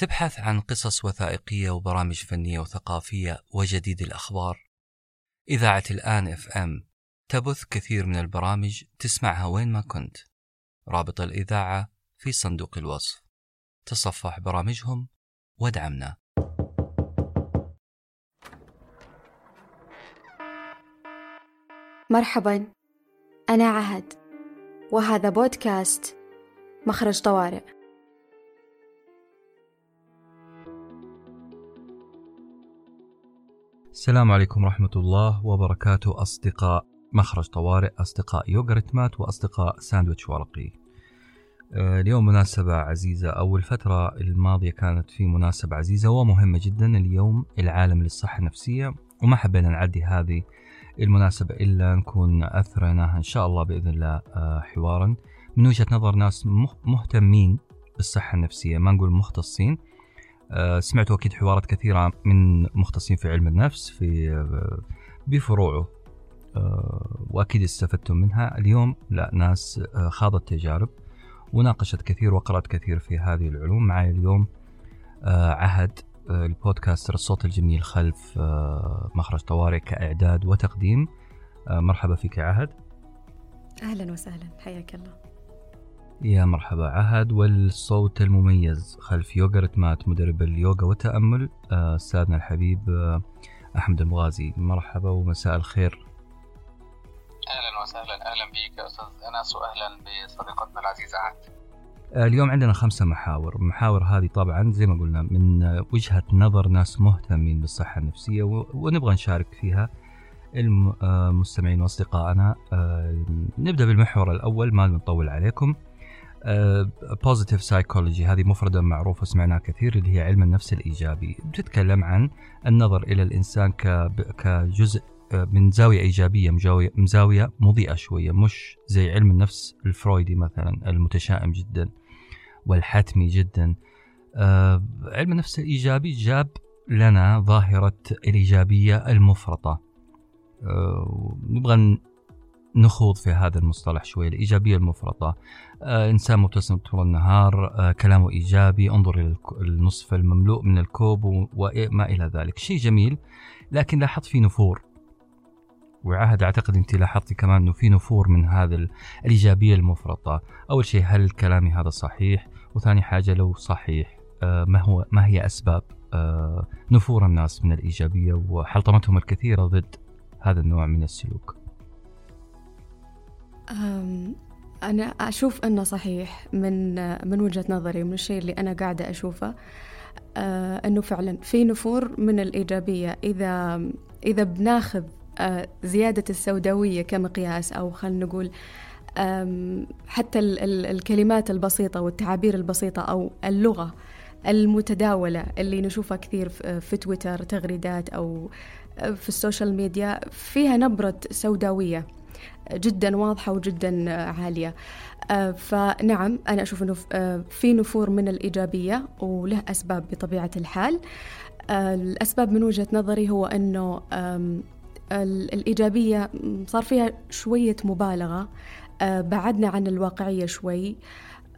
تبحث عن قصص وثائقية وبرامج فنية وثقافية وجديد الأخبار. إذاعة الآن إف إم تبث كثير من البرامج تسمعها وين ما كنت. رابط الإذاعة في صندوق الوصف. تصفح برامجهم وادعمنا. مرحبا. أنا عهد. وهذا بودكاست مخرج طوارئ. السلام عليكم ورحمة الله وبركاته أصدقاء مخرج طوارئ أصدقاء يوغرت مات وأصدقاء ساندويتش ورقي. آه، اليوم مناسبة عزيزة. أو الفترة الماضية كانت في مناسبة عزيزة ومهمة جدا اليوم العالم للصحة النفسية. وما حبينا نعدي هذه المناسبة إلا نكون أثرناها إن شاء الله بإذن الله آه، حوارا. من وجهة نظر ناس مهتمين بالصحة النفسية ما نقول مختصين آه، سمعتوا أكيد حوارات كثيرة من مختصين في علم النفس في آه، بفروعه وأكيد استفدتم منها. اليوم لا ناس خاضت تجارب وناقشت كثير وقرأت كثير في هذه العلوم. معي اليوم عهد البودكاستر الصوت الجميل خلف آه، مخرج طوارئ كإعداد وتقديم. آه، مرحبا فيك عهد. أهلا وسهلا. حياك الله. يا مرحبا. عهد والصوت المميز. خلف يوغرت مات مدرب اليوغا والتأمل آه، أستاذنا الحبيب أحمد المغازي. مرحبا ومساء الخير. أهلا وسهلا. أهلا بك يا أستاذ أنس وأهلا بصديقتنا العزيزة عهد آه، اليوم عندنا خمسة محاور. المحاور هذه طبعا زي ما قلنا من وجهة نظر ناس مهتمين بالصحة النفسية ونبغى نشارك فيها. المستمعين وأصدقائنا آه، نبدأ بالمحور الأول. ما نطول عليكم. positive psychology هذه مفردة معروفة سمعناها كثير اللي هي علم النفس الإيجابي. بتتكلم عن النظر إلى الإنسان كجزء من زاوية إيجابية من زاوية مضيئة شوية مش زي علم النفس الفرويدي مثلا المتشائم جدا والحتمي جدا. آه علم النفس الإيجابي جاب لنا ظاهرة الإيجابية المفرطة. آه نبغى نخوض في هذا المصطلح شوي الإيجابية المفرطة. آه إنسان مبتسم طول النهار آه كلامه إيجابي انظر إلى النصف المملوء من الكوب وما إلى ذلك شيء جميل لكن لاحظت في نفور وعهد أعتقد أنت لاحظتي كمان أنه في نفور من هذا الإيجابية المفرطة، أول شيء هل كلامي هذا صحيح؟ وثاني حاجة لو صحيح آه، ما هو ما هي أسباب نفور الناس من الإيجابية وحلطمتهم الكثيرة ضد هذا النوع من السلوك؟ أنا أشوف أنه صحيح من من وجهة نظري من الشيء اللي أنا قاعدة أشوفه آه، أنه فعلا في نفور من الإيجابية. إذا إذا بناخذ آه، زيادة السوداوية كمقياس أو خلينا نقول حتى الكلمات البسيطة والتعابير البسيطة أو اللغة المتداولة اللي نشوفها كثير في تويتر تغريدات أو آه، في ال social media فيها نبرة سوداوية. جدا واضحة وجدا عالية. آه، فنعم أنا أشوف أنه في نفور من الإيجابية وله أسباب بطبيعة الحال. الأسباب من وجهة نظري هو أنه الإيجابية صار فيها شوية مبالغة. آه، بعدنا عن الواقعية شوي.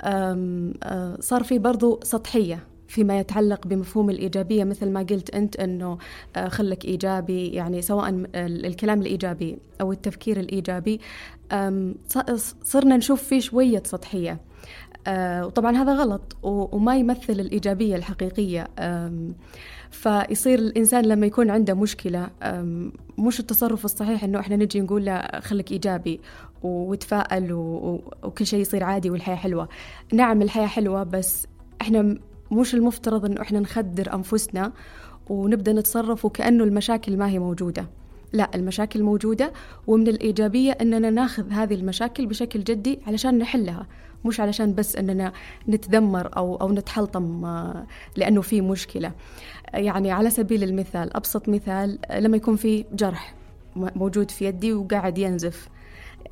آه، صار في برضو سطحية. فيما يتعلق بمفهوم الإيجابية مثل ما قلت أنت أنه آه، خلك إيجابي يعني سواء الكلام الإيجابي أو التفكير الإيجابي صرنا نشوف فيه شوية سطحية. وطبعا هذا غلط وما يمثل الإيجابية الحقيقية. فيصير الإنسان لما يكون عنده مشكلة مش التصرف الصحيح إنه إحنا نجي نقول له خليك إيجابي وتفائل وكل شيء يصير عادي والحياة حلوة. نعم الحياة حلوة بس إحنا مش المفترض إنه إحنا نخدر أنفسنا ونبدأ نتصرف وكأنه المشاكل ما هي موجودة. لا المشاكل موجودة ومن الإيجابية أننا ناخذ هذه المشاكل بشكل جدي علشان نحلها مش علشان بس أننا نتذمر أو, أو نتحلطم آه، لأنه في مشكلة. يعني على سبيل المثال أبسط مثال لما يكون في جرح موجود في يدي وقاعد ينزف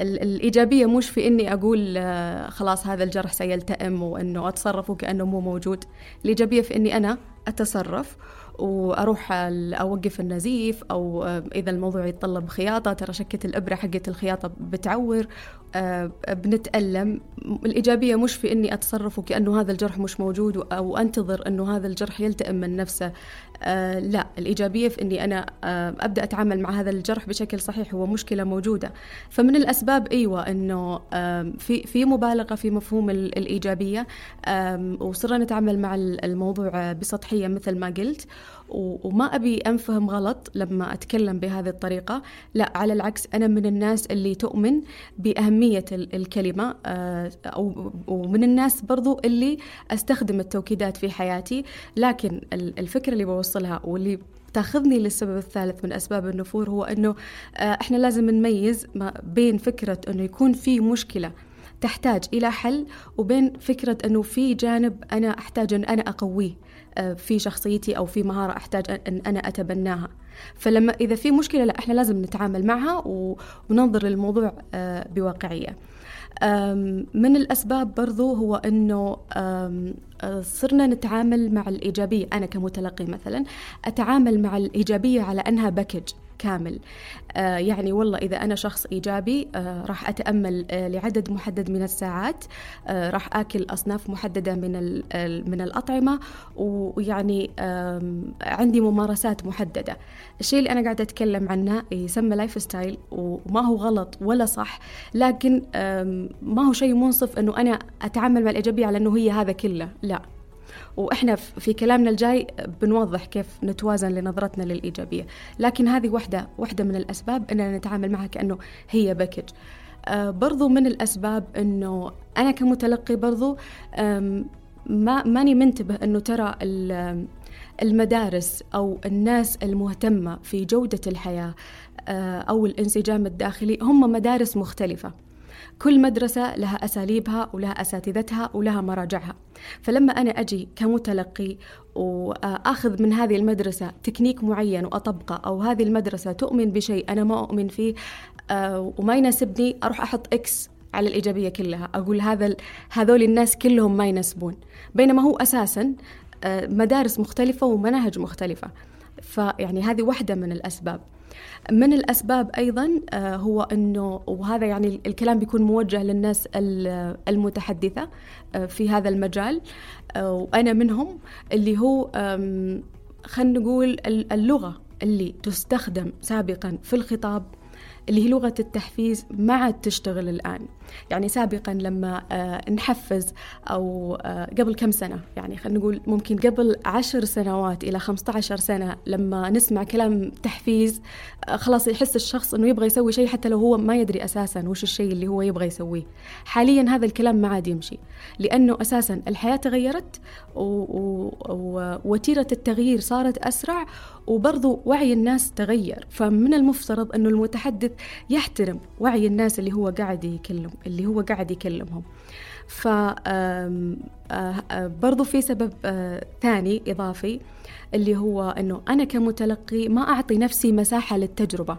الإيجابية مش في إني أقول آه، خلاص هذا الجرح سيلتئم وإنه أتصرف وكأنه مو موجود. الإيجابية في إني أنا أتصرف وأروح أوقف النزيف أو آه، إذا الموضوع يتطلب خياطة ترى شكة الإبرة حقت الخياطة بتعور بنتألم. الإيجابية مش في أني أتصرف وكأنه هذا الجرح مش موجود أو أنتظر أنه هذا الجرح يلتئم من نفسه. آه لا الإيجابية في أني أنا آه أبدأ أتعامل مع هذا الجرح بشكل صحيح هو مشكلة موجودة. فمن الأسباب أيوة أنه آه في في مبالغة في مفهوم الإيجابية. آه وصرنا نتعامل مع الموضوع بسطحية مثل ما قلت. وما أبي أنفهم غلط لما أتكلم بهذه الطريقة. لا على العكس أنا من الناس اللي تؤمن بأهمية الكلمة آه، أو ومن الناس برضو اللي أستخدم التوكيدات في حياتي. لكن الفكرة اللي بوصلها واللي تاخذني للسبب الثالث من أسباب النفور هو إنه آه، إحنا لازم نميز ما بين فكرة إنه يكون في مشكلة تحتاج إلى حل وبين فكرة إنه في جانب أنا أحتاج إن أنا أقويه آه، في شخصيتي أو في مهارة أحتاج ان أنا أتبناها. فلما إذا في مشكلة لا إحنا لازم نتعامل معها وننظر للموضوع آه، بواقعية. من الأسباب برضو هو أنه صرنا نتعامل مع الإيجابية. أنا كمتلقي مثلا أتعامل مع الإيجابية على أنها باكج. كامل. آه يعني والله إذا أنا شخص إيجابي آه راح أتأمل آه لعدد محدد من الساعات. راح آكل أصناف محددة من من الأطعمة. ويعني عندي ممارسات محددة. الشيء اللي أنا قاعدة أتكلم عنه يسمى lifestyle وما هو غلط ولا صح. لكن ما هو شيء منصف أنه أنا أتعامل مع الإيجابية على أنه هي هذا كله. لا. وإحنا في كلامنا الجاي بنوضح كيف نتوازن لنظرتنا للإيجابية. لكن هذه واحدة واحدة من الأسباب إننا نتعامل معها كأنه هي package آه برضو من الأسباب إنه أنا كمتلقي برضو ما ماني منتبه إنه ترى المدارس أو الناس المهتمة في جودة الحياة آه، أو الانسجام الداخلي هم مدارس مختلفة. كل مدرسة لها أساليبها ولها أساتذتها ولها مراجعها. فلما أنا أجي كمتلقي وآخذ من هذه المدرسة تكنيك معين وأطبقه أو هذه المدرسة تؤمن بشيء أنا ما أؤمن فيه آه، وما يناسبني أروح أحط X على الإيجابية كلها. أقول هذا هذول الناس كلهم ما يناسبون. بينما هو أساسا آه، مدارس مختلفة ومناهج مختلفة. فيعني هذه واحدة من الأسباب. من الأسباب أيضا آه، هو أنه وهذا يعني الكلام بيكون موجه للناس المتحدثة آه، في هذا المجال آه، وأنا منهم اللي هو خلينا نقول اللغة اللي تستخدم سابقا في الخطاب اللي هي لغة التحفيز ما عاد تشتغل الآن. يعني سابقا لما آه، نحفز أو آه، قبل كم سنة؟ يعني خلينا نقول ممكن قبل عشر سنوات إلى 15 سنة لما نسمع كلام تحفيز آه، خلاص يحس الشخص أنه يبغى يسوي شيء حتى لو هو ما يدري أساسا وش الشيء اللي هو يبغى يسويه. حاليا هذا الكلام ما عاد يمشي لأنه أساسا الحياة تغيرت ووتيرة التغيير صارت أسرع وبرضو وعي الناس تغير. فمن المفترض أنه المتحدث يحترم وعي الناس اللي هو قاعد يكلم اللي هو قاعد يكلمهم. ف برضو في سبب ثاني إضافي اللي هو أنه أنا كمتلقي ما أعطي نفسي مساحة للتجربة.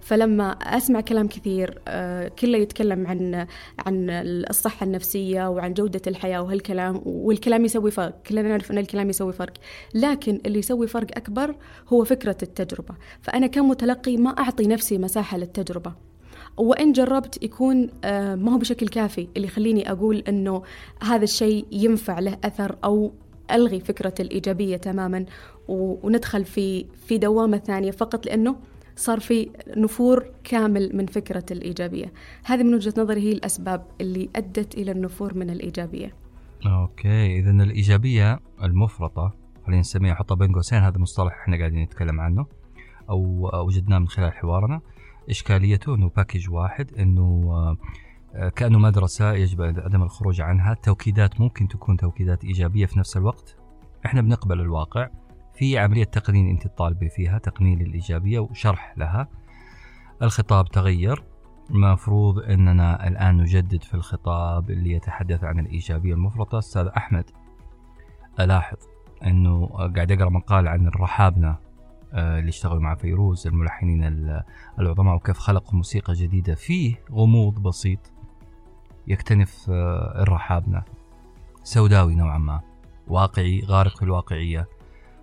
فلما أسمع كلام كثير آه، كله يتكلم عن عن الصحة النفسية وعن جودة الحياة وهالكلام والكلام يسوي فرق كلنا نعرف إن الكلام يسوي فرق. لكن اللي يسوي فرق أكبر هو فكرة التجربة. فأنا كمتلقي ما أعطي نفسي مساحة للتجربة. وإن جربت يكون آه، ما هو بشكل كافي اللي يخليني أقول أنه هذا الشيء ينفع له أثر أو ألغي فكرة الإيجابية تماما وندخل في في دوامة ثانية فقط لأنه صار في نفور كامل من فكرة الإيجابية. هذه من وجهة نظري هي الأسباب اللي أدت إلى النفور من الإيجابية. okay إذا الإيجابية المفرطة خلينا نسميها حطها بين قوسين هذا مصطلح إحنا قاعدين نتكلم عنه أو وجدناه من خلال حوارنا. إشكاليته أنه package واحد أنه آه، كأنه مدرسة يجب عدم الخروج عنها. التوكيدات ممكن تكون توكيدات إيجابية في نفس الوقت. إحنا بنقبل الواقع. في عملية تقنين أنت تطالبي فيها تقنين الإيجابية وشرح لها. الخطاب تغير. المفروض أننا الآن نجدد في الخطاب اللي يتحدث عن الإيجابية المفرطة. أستاذ أحمد ألاحظ أنه قاعد أقرأ مقال عن الرحابنة. اللي اشتغلوا مع فيروز الملحنين العظماء وكيف خلقوا موسيقى جديدة فيه غموض بسيط يكتنف آه، الرحابنة سوداوي نوعا ما. واقعي غارق في الواقعية.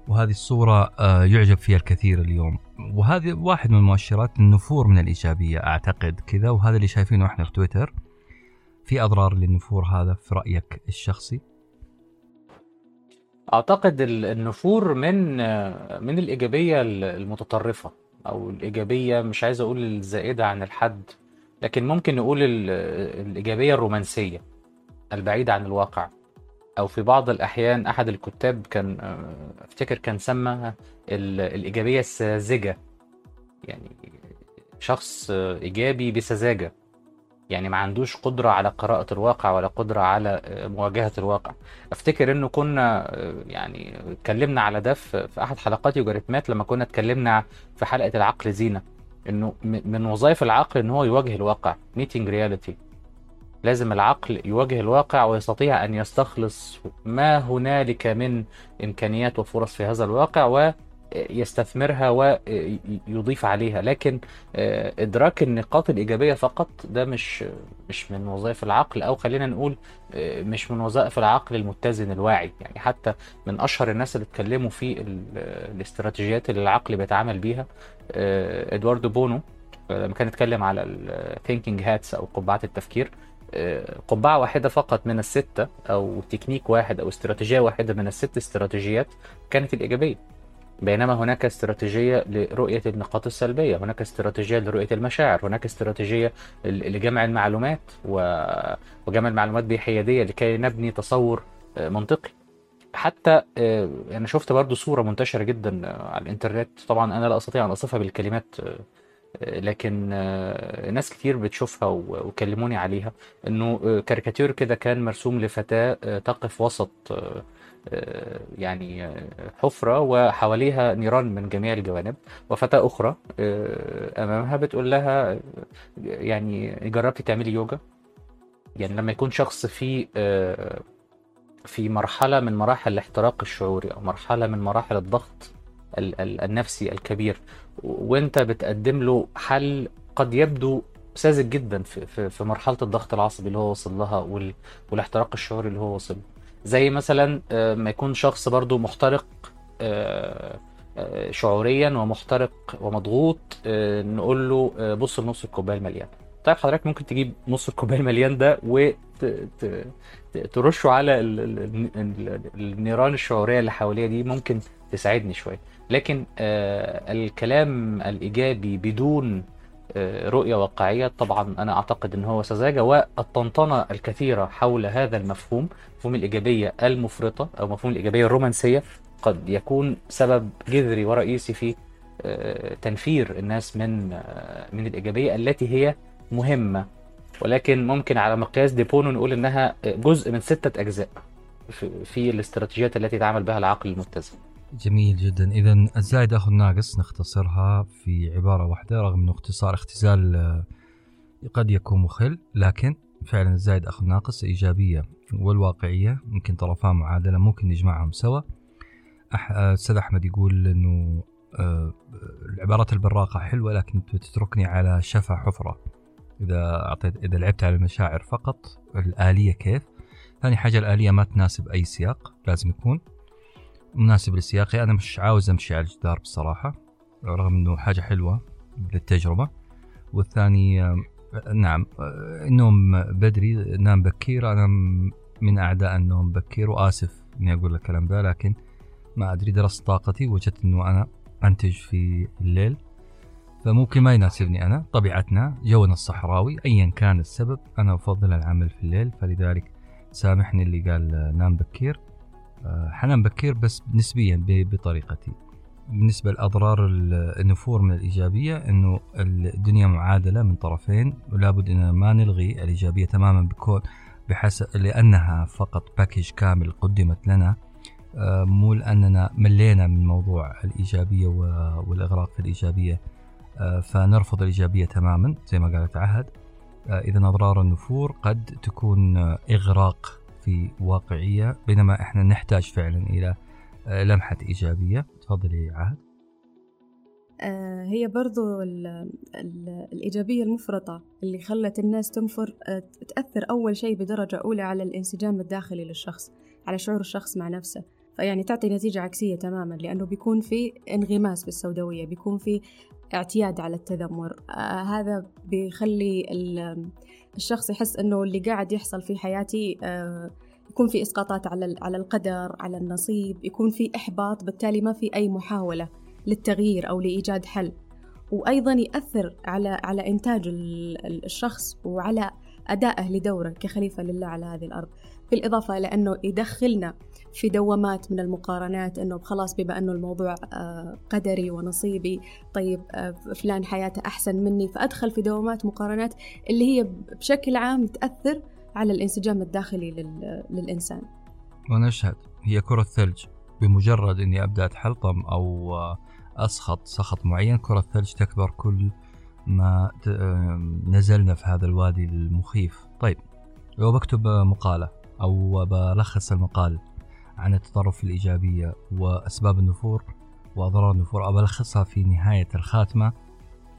وهذه الصورة آه، يعجب فيها الكثير اليوم. وهذه واحد من مؤشرات النفور من الإيجابية أعتقد كذا. وهذا اللي شايفينه إحنا في تويتر. في أضرار للنفور هذا في رأيك الشخصي؟ أعتقد النفور من من الإيجابية المتطرفة أو الإيجابية مش عايز أقول الزائدة عن الحد لكن ممكن نقول الإيجابية الرومانسية البعيدة عن الواقع. أو في بعض الأحيان أحد الكتاب كان أفتكر كان سمى الإيجابية الساذجة. يعني شخص إيجابي بسذاجة. يعني ما عندوش قدرة على قراءة الواقع ولا قدرة على مواجهة الواقع. أفتكر إنه كنا يعني اتكلمنا على ده في أحد حلقات يوجاريتمات لما كنا اتكلمنا في حلقة العقل زينة. إنه من وظائف العقل إن هو يواجه الواقع meeting reality. لازم العقل يواجه الواقع ويستطيع أن يستخلص ما هنالك من إمكانيات وفرص في هذا الواقع ويستثمرها ويضيف عليها. لكن آه، إدراك النقاط الإيجابية فقط ده مش مش من وظائف العقل أو خلينا نقول آه، مش من وظائف العقل المتزن الواعي. يعني حتى من أشهر الناس اللي اتكلموا في الاستراتيجيات اللي العقل بيتعامل بيها آه، إدوارد دو بونو لما كان يتكلم على ال thinking hats أو قبعات التفكير قبعة واحدة فقط من الستة أو تكنيك واحد أو استراتيجية واحدة من الست استراتيجيات كانت الإيجابية. بينما هناك استراتيجية لرؤية النقاط السلبية هناك استراتيجية لرؤية المشاعر هناك استراتيجية لجمع المعلومات وجمع المعلومات بحيادية لكي نبني تصور آه، منطقي. حتى آه، أنا شفت برضو صورة منتشرة جدا على الإنترنت. طبعا أنا لا أستطيع أن أصفها بالكلمات آه، لكن آه، ناس كتير بتشوفها وكلموني عليها. إنه آه، كاريكاتير كده كان مرسوم لفتاة آه، تقف وسط يعني حفرة وحواليها نيران من جميع الجوانب وفتاة أخرى أمامها بتقول لها يعني جربتي تعملي يوجا؟ يعني لما يكون شخص في في مرحلة من مراحل الاحتراق الشعوري أو مرحلة من مراحل الضغط النفسي الكبير وأنت بتقدم له حل قد يبدو ساذج جدا في, مرحلة الضغط العصبي اللي هو وصل لها والاحتراق الشعوري اللي هو وصل زي مثلا آه، ما يكون شخص برضو محترق آه، آه، شعوريا ومحترق ومضغوط نقول له بص لنص الكوباية المليان. طيب حضرتك ممكن تجيب نص الكوباية المليان ده وترشه على النيران الشعورية اللي حواليها دي ممكن تساعدني شوية. لكن الكلام الإيجابي بدون رؤية واقعية. طبعا أنا أعتقد أن هو سذاجة والطنطنة الكثيرة حول هذا المفهوم مفهوم الإيجابية المفرطة أو مفهوم الإيجابية الرومانسية. قد يكون سبب جذري ورئيسي في آه، تنفير الناس من من الإيجابية التي هي مهمة. ولكن ممكن على مقياس ديبونو نقول إنها جزء من ستة أجزاء في الاستراتيجيات التي تعمل بها العقل المتزن. جميل جدا. اذا الزائد اخذ ناقص نختصرها في عبارة واحدة رغم إنه اختصار اختزال آه، قد يكون مخل لكن فعلا الزائد اخذ ناقص إيجابية والواقعية يمكن طرفان معادلة ممكن نجمعهم سوا. آه، أستاذ أحمد يقول إنه آه، العبارات البراقة حلوة لكن تتركني على شفا حفرة. إذا أعطيت إذا لعبت على المشاعر فقط الآلية كيف؟ ثاني حاجة الآلية ما تناسب أي سياق لازم يكون مناسب لسياقي. أنا مش عاوز أمشي على الجدار بصراحة رغم أنه حاجة حلوة للتجربة. والثاني نعم النوم بدري نام بكير. أنا من أعداء النوم بكير وآسف إني أقول الكلام ده لكن ما أدري درست طاقتي وجدت أنه أنا أنتج في الليل فممكن ما يناسبني أنا. طبيعتنا جونا الصحراوي أيا كان السبب أنا أفضل العمل في الليل فلذلك سامحني اللي قال نام بكير. حنان بكير بس نسبيا بطريقتي. بالنسبة لأضرار النفور من الإيجابية أنه الدنيا معادلة من طرفين ولابد أن ما نلغي الإيجابية تماما بكون بحسب لأنها فقط باكج كامل قدمت لنا. آه، مو لأننا ملينا من موضوع الإيجابية والإغراق في الإيجابية. آه، فنرفض الإيجابية تماما زي ما قالت عهد. آه، إذا أضرار النفور قد تكون إغراق في واقعية بينما إحنا نحتاج فعلا إلى آه، لمحة إيجابية. تفضلي عهد. آه، هي برضو ال ال الإيجابية المفرطة اللي خلت الناس تنفر آه، تأثر أول شيء بدرجة أولى على الانسجام الداخلي للشخص على شعور الشخص مع نفسه. فيعني تعطي نتيجة عكسية تماما لأنه بيكون في انغماس في السوداوية بيكون في اعتياد على التذمر. آه هذا بيخلي الشخص يحس أنه اللي قاعد يحصل في حياتي آه يكون في إسقاطات على على القدر على النصيب يكون في إحباط بالتالي ما في أي محاولة للتغيير أو لإيجاد حل. وأيضا يأثر على على إنتاج الشخص وعلى أدائه لدوره كخليفة لله على هذه الأرض. بالإضافة إلى أنه يدخلنا في دوامات من المقارنات أنه خلاص بما أنه الموضوع آه، قدري ونصيبي طيب آه، فلان حياته أحسن مني فأدخل في دوامات مقارنات اللي هي بشكل عام تأثر على الانسجام الداخلي للإنسان. ونشهد هي كرة ثلج بمجرد أني أبدأ أتحلطم أو أسخط سخط معين كرة ثلج تكبر كل ما نزلنا في هذا الوادي المخيف. طيب لو بكتب مقالة. أو بلخص المقال عن التطرف الإيجابية وأسباب النفور وأضرار النفور أو بلخصها في نهاية الخاتمة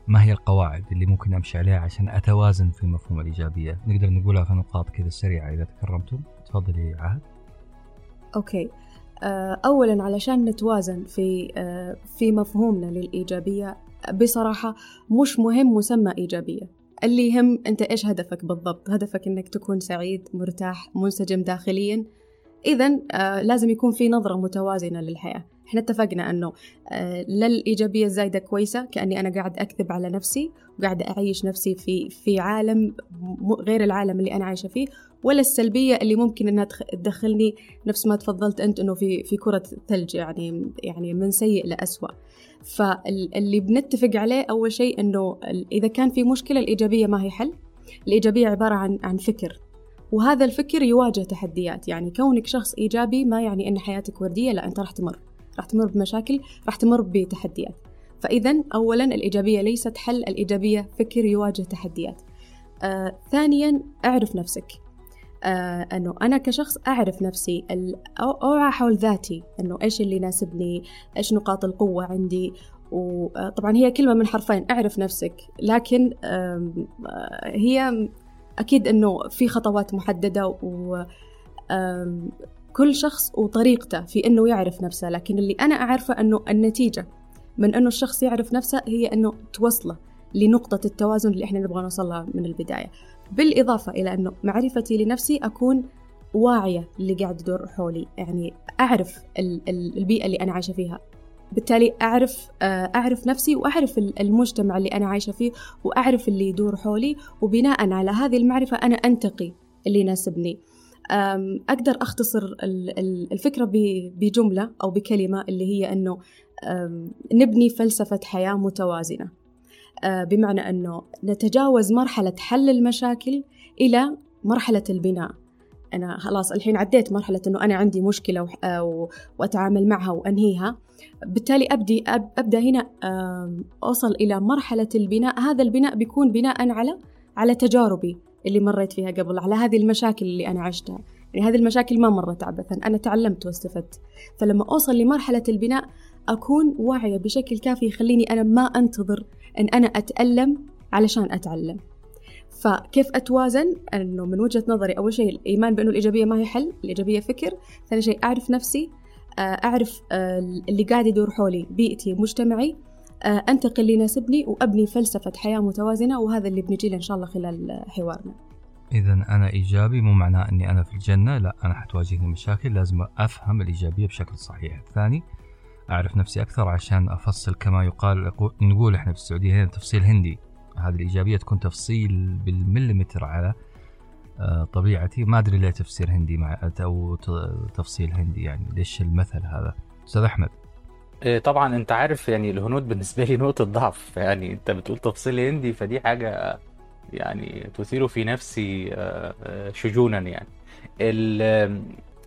ما هي القواعد اللي ممكن أمشي عليها عشان أتوازن في مفهوم الإيجابية؟ نقدر نقولها في نقاط كذا سريعة إذا تكرمتم. تفضلي عهد. أوكي. آه، أولا علشان نتوازن في آه، في مفهومنا للإيجابية بصراحة مش مهم مسمى إيجابية. اللي يهم أنت إيش هدفك بالضبط؟ هدفك أنك تكون سعيد مرتاح منسجم داخليا. إذا آه لازم يكون في نظرة متوازنة للحياة. إحنا اتفقنا إنه آه لا الايجابيه الزايدة كويسة كأني أنا قاعد أكذب على نفسي وقاعده أعيش نفسي في في عالم غير العالم اللي أنا عايشة فيه ولا السلبية اللي ممكن إنها تدخلني نفس ما تفضلت أنت إنه في في كرة ثلج يعني يعني من سيء لاسوء فاللي بنتفق عليه أول شيء إنه إذا كان في مشكلة الإيجابية ما هي حل. الإيجابية عبارة عن عن فكر. وهذا الفكر يواجه تحديات. يعني كونك شخص إيجابي ما يعني أن حياتك وردية لا أنت راح تمر. راح تمر بمشاكل راح تمر بتحديات. فإذا أولا الإيجابية ليست حل الإيجابية فكر يواجه تحديات. آه، ثانيا أعرف نفسك. آه، أنه أنا كشخص أعرف نفسي أوعى حول ذاتي أنه إيش اللي يناسبني إيش نقاط القوة عندي. وطبعا هي كلمة من حرفين أعرف نفسك. لكن آه، هي أكيد أنه في خطوات محددة و كل شخص وطريقته في أنه يعرف نفسه. لكن اللي أنا أعرفه أنه النتيجة من أنه الشخص يعرف نفسه هي أنه توصله لنقطة التوازن اللي إحنا نبغى نوصلها من البداية. بالإضافة إلى أنه معرفتي لنفسي أكون واعية اللي قاعد يدور حولي. يعني أعرف البيئة اللي أنا عايشة فيها. بالتالي أعرف آه، أعرف نفسي وأعرف المجتمع اللي أنا عايشة فيه وأعرف اللي يدور حولي. وبناء على هذه المعرفة أنا أنتقي اللي يناسبني. أقدر أختصر الفكرة بجملة أو بكلمة اللي هي أنه نبني فلسفة حياة متوازنة. بمعنى أنه نتجاوز مرحلة حل المشاكل إلى مرحلة البناء. أنا خلاص الحين عديت مرحلة أنه أنا عندي مشكلة آه، وأتعامل معها وأنهيها. بالتالي أبدي أبدأ هنا أوصل إلى مرحلة البناء. هذا البناء بيكون بناء على على تجاربي اللي مريت فيها قبل على هذه المشاكل اللي أنا عشتها. يعني هذه المشاكل ما مرت عبثا أنا تعلمت واستفدت. فلما أوصل لمرحلة البناء أكون واعية بشكل كافي يخليني أنا ما أنتظر أن أنا أتألم علشان أتعلم. فكيف أتوازن؟ أنه من وجهة نظري أول شيء الإيمان بأنه الإيجابية ما هي حل الإيجابية فكر. ثاني شيء أعرف نفسي آه، أعرف آه، اللي قاعد يدور حولي بيئتي مجتمعي آه، أنتقل اللي يناسبني وأبني فلسفة حياة متوازنة وهذا اللي بنجي له إن شاء الله خلال حوارنا. إذا أنا إيجابي مو معناه أني أنا في الجنة لا أنا حتواجهني مشاكل لازم أفهم الإيجابية بشكل صحيح. الثاني أعرف نفسي أكثر عشان أفصل كما يقال نقول إحنا في السعودية هنا تفصيل هندي. هذه الإيجابية تكون تفصيل بالمليمتر على آه، طبيعتي. ما أدري ليه تفسير هندي مع أو تفصيل هندي يعني. ليش المثل هذا؟ أستاذ أحمد. إيه، طبعا أنت عارف يعني الهنود بالنسبة لي نقطة ضعف. يعني أنت بتقول تفصيل هندي فدي حاجة يعني تثير في نفسي آه، آه، شجونا يعني.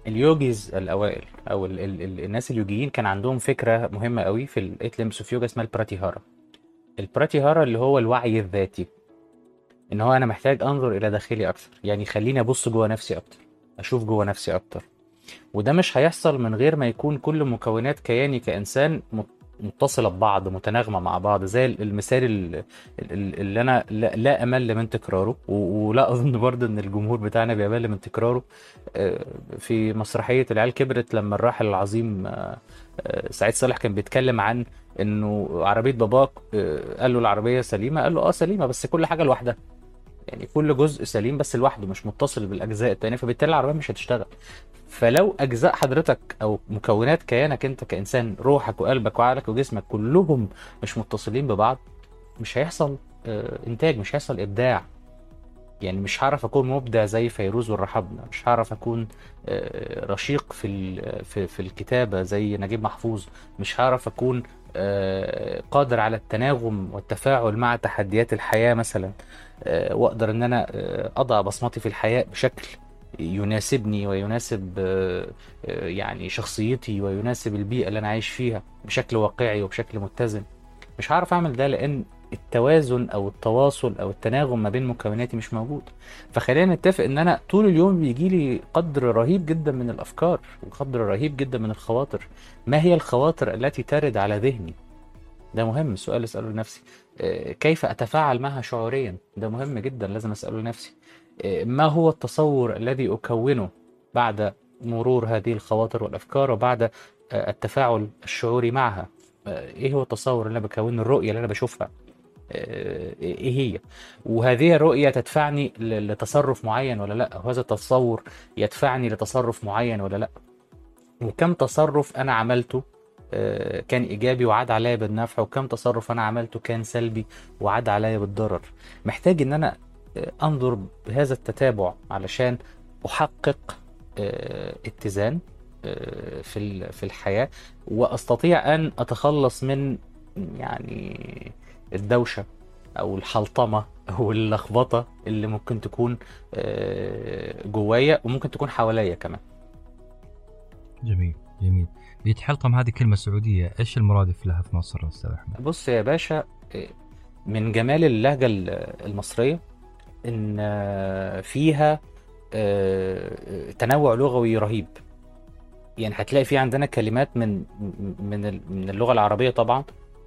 ال yogis الأوائل أو ال ال الناس اليوجيين كان عندهم فكرة مهمة قوي في ال eight limbs of yoga اسمها البراتيهارا. البراتيهارا اللي هو الوعي الذاتي. إن هو أنا محتاج أنظر إلى داخلي أكثر يعني خليني أبص جوه نفسي أكتر. أشوف جوه نفسي أكتر. وده مش هيحصل من غير ما يكون كل مكونات كياني كإنسان متصلة ببعض متناغمة مع بعض زي المثال اللي أنا لا أمل من تكراره ولا أظن برضه إن الجمهور بتاعنا بيمل من تكراره. آه، في مسرحية العيال كبرت لما الراحل العظيم آه، آه، سعيد صالح كان بيتكلم عن إنه عربية باباك قال له العربية سليمة قال له آه سليمة بس كل حاجة لوحدها. يعني كل جزء سليم بس لوحده مش متصل بالأجزاء التانية فبالتالي العربية مش هتشتغل. فلو أجزاء حضرتك أو مكونات كيانك أنت كإنسان روحك وقلبك وعقلك وجسمك كلهم مش متصلين ببعض مش هيحصل آه، إنتاج مش هيحصل إبداع. يعني مش هعرف أكون مبدع زي فيروز والرحبنة مش هعرف أكون آه، رشيق في في في الكتابة زي نجيب محفوظ مش هعرف أكون آه، قادر على التناغم والتفاعل مع تحديات الحياة مثلا. واقدر ان أنا اضع بصمتي في الحياة بشكل يناسبني ويناسب آه، آه، يعني شخصيتي ويناسب البيئة اللي أنا عايش فيها بشكل واقعي وبشكل متزن. مش هعرف أعمل ده لأن التوازن أو التواصل أو التناغم ما بين مكوناتي مش موجود. فخلينا نتفق إن أنا طول اليوم بيجي لي قدر رهيب جدا من الأفكار وقدر رهيب جدا من الخواطر. ما هي الخواطر التي ترد على ذهني؟ ده مهم سؤال أسأله لنفسي. آه، كيف أتفاعل معها شعوريا؟ ده مهم جدا لازم أسأله لنفسي ما هو التصور الذي أكونه بعد مرور هذه الخواطر والأفكار وبعد آه، التفاعل الشعوري معها؟ آه، إيه هو التصور اللي أنا بكونه الرؤية اللي أنا بشوفها. آه، إيه هي؟ وهذه الرؤية تدفعني لتصرف معين ولا لأ؟ وهذا التصور يدفعني لتصرف معين ولا لأ؟ وكم تصرف أنا عملته؟ كان إيجابي وعاد عليا بالنفع وكم تصرف أنا عملته كان سلبي وعاد عليا بالضرر. محتاج إن أنا أنظر بهذا التتابع علشان أحقق آه، اتزان آه، في في الحياة وأستطيع أن أتخلص من يعني الدوشة أو الحلطمة أو اللخبطة اللي ممكن تكون آه، جوايا وممكن تكون حواليا كمان. جميل جميل. بيتحلطم هذه كلمة سعودية إيش المرادف لها في مصر أستاذ أحمد؟ بص يا باشا من جمال اللهجة المصرية إن فيها آه، تنوع لغوي رهيب. يعني هتلاقي في عندنا كلمات من من من اللغة العربية طبعا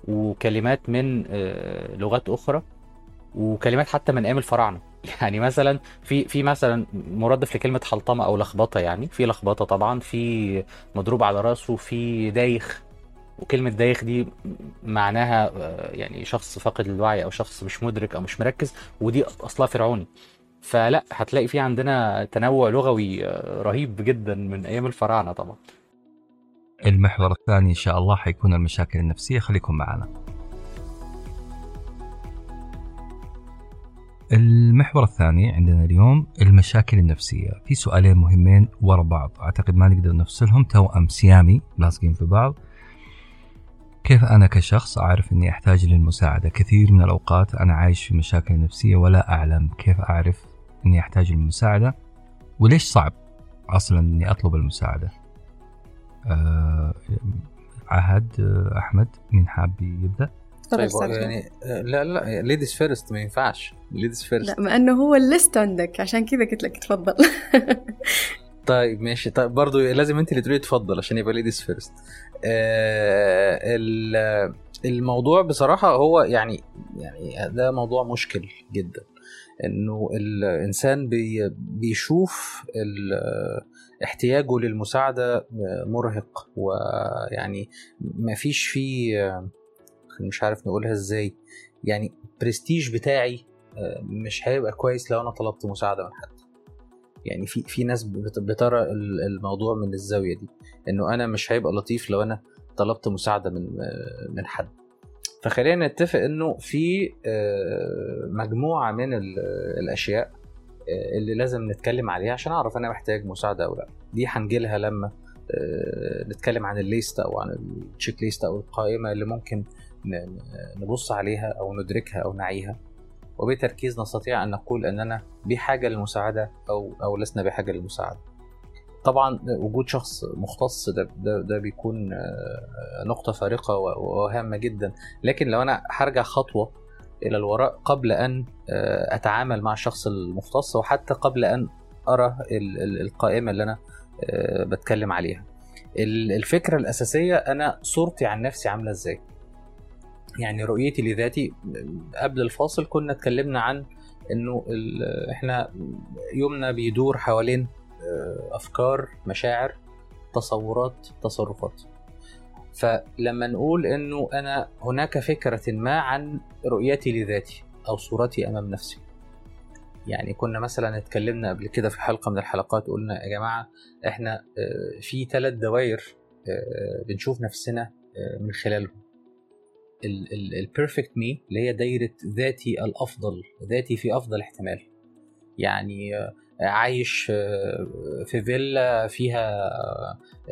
وكلمات من آه، لغات أخرى وكلمات حتى من أيام الفراعنة. يعني مثلا في في مثلا مرادف لكلمة حلطمة أو لخبطة يعني في لخبطة طبعا في مضروب على رأسه في دايخ وكلمة دايخ دي معناها آه، يعني شخص فاقد الوعي أو شخص مش مدرك أو مش مركز ودي أصلها فرعوني. فلا هتلاقي في عندنا تنوع لغوي آه، رهيب جدا من أيام الفراعنة طبعا. المحور الثاني إن شاء الله حيكون المشاكل النفسية خليكم معنا. المحور الثاني عندنا اليوم المشاكل النفسية. في سؤالين مهمين ورا بعض. أعتقد ما نقدر نفصلهم. توأم سيامي لاصقين في بعض. كيف أنا كشخص أعرف أني أحتاج للمساعدة؟ كثير من الأوقات أنا عايش في مشاكل نفسية ولا أعلم كيف أعرف أني أحتاج للمساعدة؟ وليش صعب أصلا أني أطلب المساعدة؟ أه عهد آه، أحمد مين حاب يبدأ؟ طيب يعني لا لا ladies first ما ينفعش. ladies first. لا ما إنه هو ال list عندك عشان كذا قلت لك تفضل. طيب ماشي. طيب برضو لازم أنت اللي تقولي تفضل عشان يبقى ladies first. آه الموضوع بصراحة هو يعني يعني ده موضوع مشكل جدا. إنه الإنسان بي بيشوف احتياجه للمساعدة مرهق ويعني ما فيش فيه مش عارف نقولها إزاي. يعني برستيج بتاعي آه، مش هيبقى كويس لو أنا طلبت مساعدة من حد. يعني في في ناس بترى الموضوع من الزاوية دي إنه أنا مش هيبقى لطيف لو أنا طلبت مساعدة من من حد. فخلينا نتفق إنه في آه، مجموعة من الأشياء آه، اللي لازم نتكلم عليها عشان أعرف أنا محتاج مساعدة أو لأ. دي هنجيلها لما آه، نتكلم عن ال list أو عن ال checklist أو القائمة اللي ممكن نبص عليها أو ندركها أو نعيها وبتركيز نستطيع أن نقول أننا بحاجة للمساعدة أو أو لسنا بحاجة للمساعدة. طبعا وجود شخص مختص ده ده, ده بيكون آه، نقطة فارقة وهامة جدا، لكن لو أنا هرجع خطوة إلى الوراء قبل أن آه، أتعامل مع الشخص المختص وحتى قبل أن أرى القائمة اللي أنا آه، بتكلم عليها. ال- الفكرة الأساسية أنا صورتي عن نفسي عاملة إزاي يعني رؤيتي لذاتي قبل الفاصل كنا اتكلمنا عن إنه إحنا يومنا بيدور حوالين آه، أفكار مشاعر تصورات تصرفات. فلما نقول إنه أنا هناك فكرة ما عن رؤيتي لذاتي أو صورتي أمام نفسي. يعني كنا مثلا اتكلمنا قبل كده في حلقة من الحلقات قلنا يا جماعة إحنا آه، في ثلاث دوائر آه، بنشوف نفسنا من خلالهم. ال perfect me اللي هي دايرة ذاتي الأفضل ذاتي في أفضل احتمال. يعني آه، عايش آه، في فيلا فيها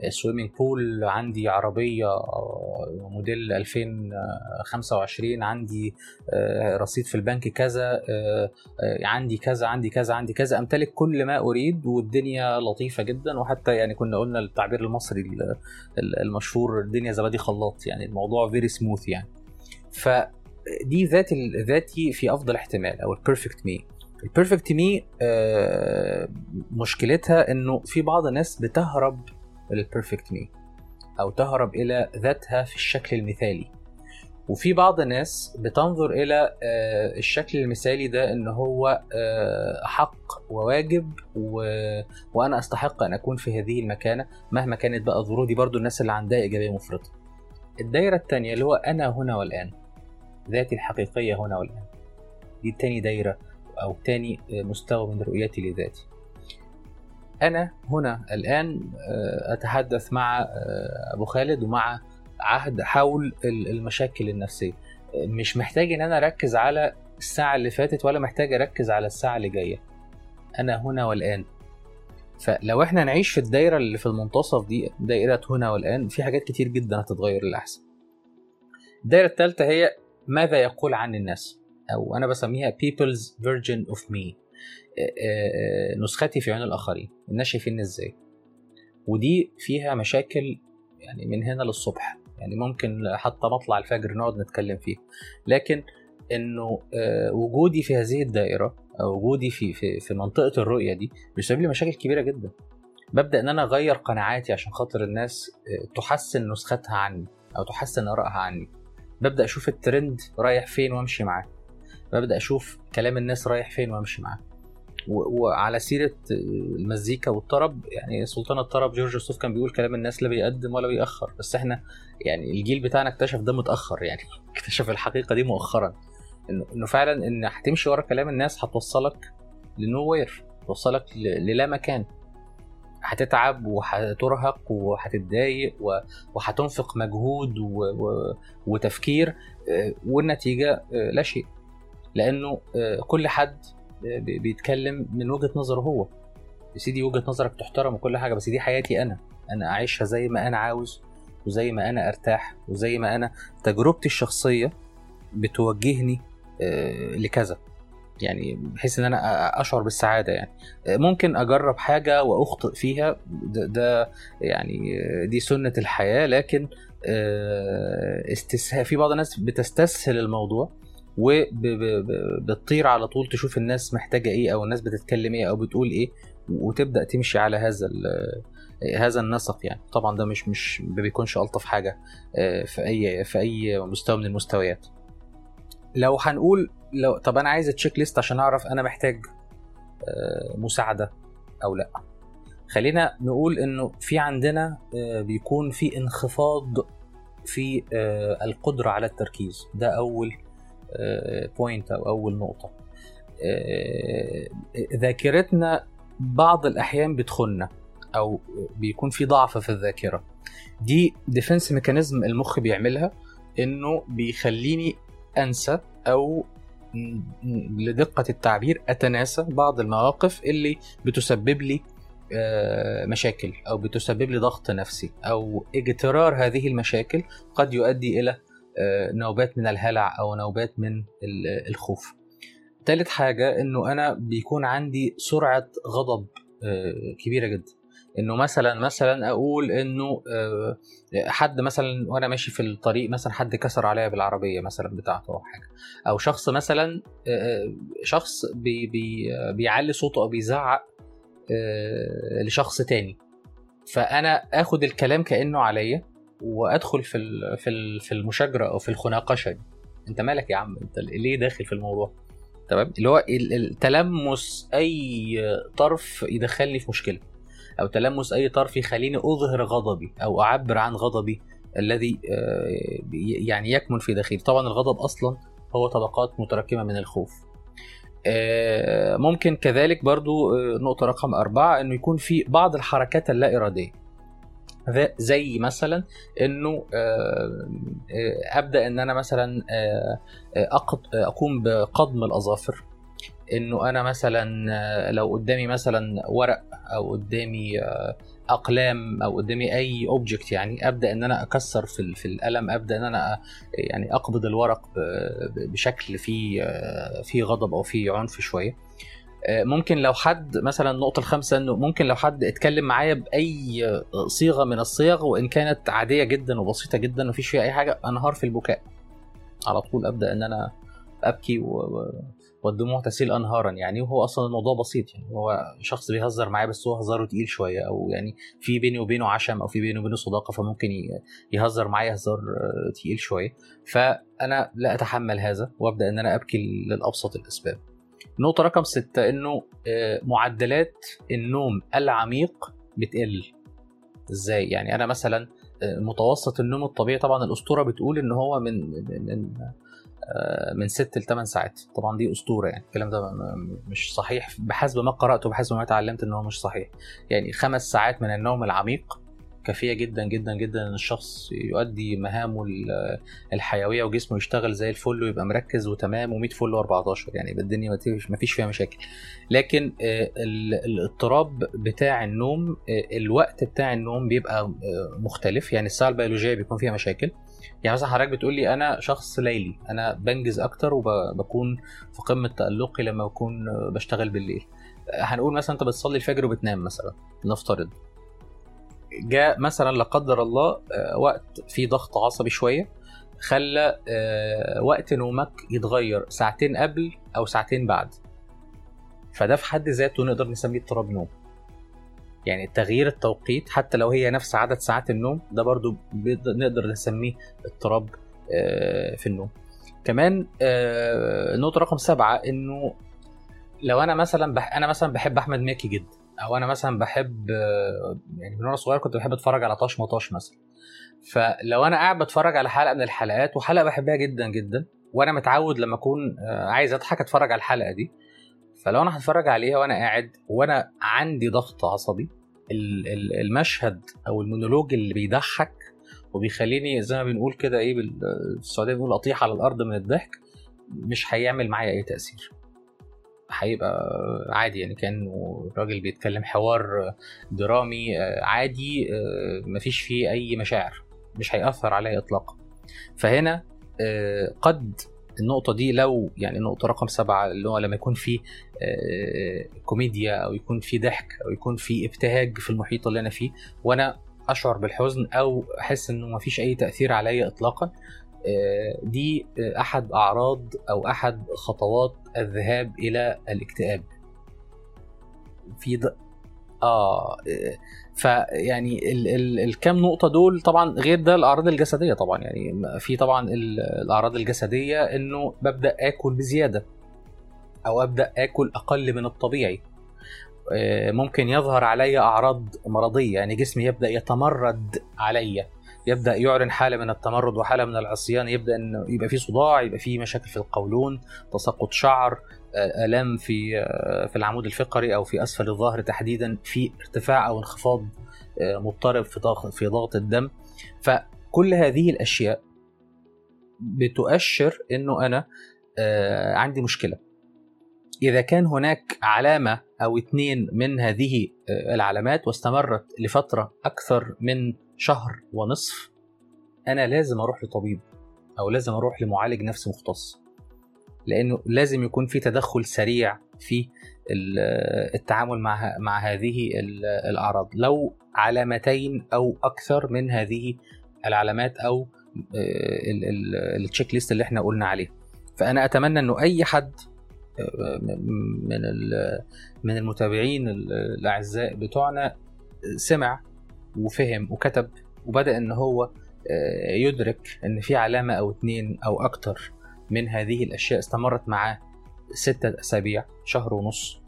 swimming pool عندي عربية آه، موديل 2025 عندي آه، رصيد في البنك كذا آه، آه، عندي كذا عندي كذا عندي كذا أمتلك كل ما أريد والدنيا لطيفة جدا. وحتى يعني كنا قلنا التعبير المصري ال- ال- المشهور الدنيا زبادي خلاط يعني الموضوع very smooth يعني. فدي ذات ذاتي في أفضل احتمال أو ال perfect me ال perfect me مشكلتها إنه في بعض الناس بتهرب لل perfect me أو تهرب إلى ذاتها في الشكل المثالي. وفي بعض الناس بتنظر إلى آه، الشكل المثالي ده إن هو آه، حق وواجب و... وأنا أستحق أن أكون في هذه المكانة مهما كانت بقى ظروفي برضو الناس اللي عندها ايجابيه مفرطة. الدايرة الثانية اللي هو أنا هنا والآن. ذاتي الحقيقية هنا والآن. دي تاني دايرة أو تاني آه، مستوى من رؤيتي لذاتي. أنا هنا الآن آه، أتحدث مع آه، أبو خالد ومع عهد حول ال- المشاكل النفسية. آه، مش محتاج إن أنا أركز على الساعة اللي فاتت ولا محتاج أركز على الساعة اللي جاية. أنا هنا والآن. فلو إحنا نعيش في الدايرة اللي في المنتصف دي دائره هنا والآن في حاجات كتير جدا هتتغير للأحسن. الدايرة الثالثه هي ماذا يقول عن الناس؟ أو أنا بسميها people's version of me. آه، آه، نسختي في عيون الآخرين. الناس شايفيني إزاي؟ ودي فيها مشاكل يعني من هنا للصبح. يعني ممكن حتى مطلع الفجر نقعد نتكلم فيه لكن إنه آه، وجودي في هذه الدائرة أو وجودي في في في منطقة الرؤية دي بيسبب لي مشاكل كبيرة جدا. ببدأ إن أنا أغير قناعاتي عشان خاطر الناس تحسن نسختها عني أو تحسن آرائها عني. ببدأ أشوف الترند رايح فين وأمشي معاه. ببدأ أشوف كلام الناس رايح فين وأمشي معاه. وعلى سيرة المزيكا والطرب يعني سلطان الطرب جورج وسوف كان بيقول كلام الناس لا بيقدم ولا بيأخر بس إحنا يعني الجيل بتاعنا اكتشف ده متأخر يعني اكتشف الحقيقة دي مؤخرا. إنه فعلا إن هتمشي ورا كلام الناس هتوصلك لنو وير توصلك للا مكان. هتتعب وهترهق وهتتضايق وهتنفق مجهود و... و... وتفكير آه، والنتيجة آه، لا شيء. لأنه آه، كل حد بي- بيتكلم من وجهة نظره هو. يا سيدي وجهة نظرك تحترم وكل حاجة بس دي حياتي أنا. أنا أعيشها زي ما أنا عاوز وزي ما أنا أرتاح وزي ما أنا تجربتي الشخصية بتوجهني لكذا. يعني بحيث إن أنا أشعر بالسعادة يعني. ممكن أجرب حاجة وأخطئ فيها ده, ده يعني دي سنة الحياة لكن استسهال في بعض الناس بتستسهل الموضوع وبتطير على طول تشوف الناس محتاجة إيه أو الناس بتتكلم إيه أو بتقول إيه وتبدأ تمشي على هذا هذا النسق يعني. طبعا ده مش مش ما بيكونش ألطف حاجة في أي في أي مستوى من المستويات. لو هنقول لو طب أنا عايز checklist عشان أعرف أنا محتاج آه، مساعدة أو لأ. خلينا نقول إنه في عندنا آه، بيكون في انخفاض في آه، القدرة على التركيز. ده أول point أو أول نقطة. ذاكرتنا بعض الأحيان بتخننا أو بيكون في ضعف في الذاكرة. دي defense mechanism المخ بيعملها إنه بيخليني أنسى أو لدقة التعبير أتناسى بعض المواقف اللي بتسبب لي آه، مشاكل أو بتسبب لي ضغط نفسي أو اجترار هذه المشاكل قد يؤدي إلى آه، نوبات من الهلع أو نوبات من ال- الخوف. تالت حاجة إنه أنا بيكون عندي سرعة غضب آه، كبيرة جدا. إنه مثلا مثلا أقول إنه آه، حد مثلا وأنا ماشي في الطريق مثلا حد كسر عليا بالعربية مثلا بتاعته أو حاجة. أو شخص مثلا آه، شخص بي بي بيعلي صوته أو بيزعق آه، لشخص تاني. فأنا آخد الكلام كأنه عليا وأدخل في في في المشاجرة أو في الخناقشة دي. أنت مالك يا عم؟ أنت ليه داخل في الموضوع؟ تمام؟ اللي هو تلمس أي طرف يدخلني في مشكلة. أو تلمس أي طرف يخليني أظهر غضبي أو أعبر عن غضبي الذي آه، يعني يكمن في داخلي. طبعا الغضب أصلا هو طبقات متراكمة من الخوف. آه، ممكن كذلك برضو آه، نقطة رقم أربعة إنه يكون في بعض الحركات اللا إرادية زي مثلا آه، أبدأ إن أنا مثلا أقوم بقضم الأظافر. إنه أنا مثلا آه، لو قدامي مثلا ورق أو قدامي آه، أقلام أو قدامي أي أوبجكت يعني أبدأ إن أنا أكسر في في القلم أبدأ إن أنا يعني أقبض الورق بشكل فيه فيه غضب أو فيه عنف شوية. ممكن لو حد مثلا النقطة الخامسة إنه ممكن لو حد اتكلم معايا بأي صيغة من الصيغ وإن كانت عادية جدا وبسيطة جدا ومفيش فيها أي حاجة أنهار في البكاء. على طول أبدأ إن أنا أبكي و... والدموع تسيل أنهارا يعني وهو أصلا الموضوع بسيط يعني هو شخص بيهزر معايا بس هو هزاره تقيل شوية أو يعني في بيني وبينه عشم أو في بيني وبينه صداقة فممكن يهزر معايا هزار تقيل شوية فأنا لا أتحمل هذا وأبدأ إن أنا أبكي للأبسط الأسباب. نقطة رقم ستة إنه آه، معدلات النوم العميق بتقل. إزاي؟ يعني أنا مثلا آه، متوسط النوم الطبيعي طبعا الأسطورة بتقول إن هو من من من آه، من 6 ل 8 ساعات. طبعا دي أسطورة يعني. الكلام ده مش صحيح. بحسب ما قرأته وبحسب ما اتعلمت ان هو مش صحيح. يعني خمس ساعات من النوم العميق كافيه جدا جدا جدا إن الشخص يؤدي مهامه ال- الحيوية وجسمه يشتغل زي الفل ويبقى مركز وتمام و100 فل و14 يعني الدنيا ما فيش- فيها مشاكل. لكن آه، ال- الاضطراب بتاع النوم آه، الوقت بتاع النوم بيبقى مختلف. يعني الساعة البيولوجية بيكون فيها مشاكل. يعني مثلا حضرتك بتقول لي أنا شخص ليلي أنا بنجز أكتر وبكون في قمة تألقي لما بكون بشتغل بالليل. هنقول مثلا أنت بتصلي الفجر وبتنام مثلا نفترض. جاء مثلا لا قدر الله آه، وقت فيه ضغط عصبي شوية خلى آه، وقت نومك يتغير ساعتين قبل أو ساعتين بعد. فده في حد ذاته نقدر نسميه اضطراب نوم. يعني تغيير التوقيت حتى لو هي نفس عدد ساعات النوم ده برضو نقدر نسميه اضطراب آه، في النوم. كمان آه، نقطة رقم سبعة إنه لو أنا مثلا بح... أنا مثلا بحب أحمد مكي جدا أو أنا مثلا بحب آه، يعني من وأنا صغير كنت بحب أتفرج على طاش مطاش مثلا. فلو أنا قاعد بتفرج على حلقة من الحلقات وحلقة بحبها جدا جدا وأنا متعود لما أكون عايز أضحك أتفرج على الحلقة دي فلو أنا هتفرج عليها وأنا قاعد وأنا عندي ضغط عصبي ال- ال- المشهد أو المونولوج اللي بيضحك وبيخليني زي ما بنقول كده إيه بال- في السعودية بنقول اطيح على الأرض من الضحك مش هيعمل معايا أي تأثير. هيبقى عادي يعني كأنه الراجل بيتكلم حوار درامي عادي مفيش فيه أي مشاعر مش هيأثر عليا اطلاقا. فهنا آه، قد النقطة دي لو يعني النقطة رقم سبعة اللي هو لما يكون في آه، كوميديا أو يكون في ضحك أو يكون في ابتهاج في المحيط اللي أنا فيه وأنا أشعر بالحزن أو أحس إنه مفيش أي تأثير عليا إطلاقا آه، دي آه، أحد أعراض أو أحد خطوات الذهاب إلى الاكتئاب. في ض... آه فيعني ال ال الكام نقطة دول طبعا غير ده الأعراض الجسدية طبعا. يعني في طبعا ال- الأعراض الجسدية إنه ببدأ آكل بزيادة أو أبدأ آكل أقل من الطبيعي. آه، ممكن يظهر علي أعراض مرضية. يعني جسمي يبدأ يتمرد عليا يبدأ يعلن حالة من التمرد وحالة من العصيان. يبدأ إنه يبقى في صداع يبقى في مشاكل في القولون تساقط شعر آلام في آه، في العمود الفقري أو في أسفل الظهر تحديدا في ارتفاع أو انخفاض آه، مضطرب في ضغط في ضغط الدم. فكل هذه الأشياء بتؤشر إنه أنا آه، عندي مشكلة. إذا كان هناك علامة أو اتنين من هذه العلامات واستمرت لفترة أكثر من شهر ونصف أنا لازم أروح لطبيب أو لازم أروح لمعالج نفسي مختص. لأنه لازم يكون في تدخل سريع في ال- التعامل مع مع هذه ال- الأعراض. لو علامتين أو أكثر من هذه العلامات أو التشيك ليست اللي إحنا قلنا عليه. فأنا أتمنى أنه أي حد آه، من من المتابعين ال- الأعزاء بتوعنا سمع وفهم وكتب وبدأ إن هو آه، يدرك إن في علامة أو اتنين أو أكتر من هذه الأشياء استمرت معاه ستة أسابيع شهر ونص.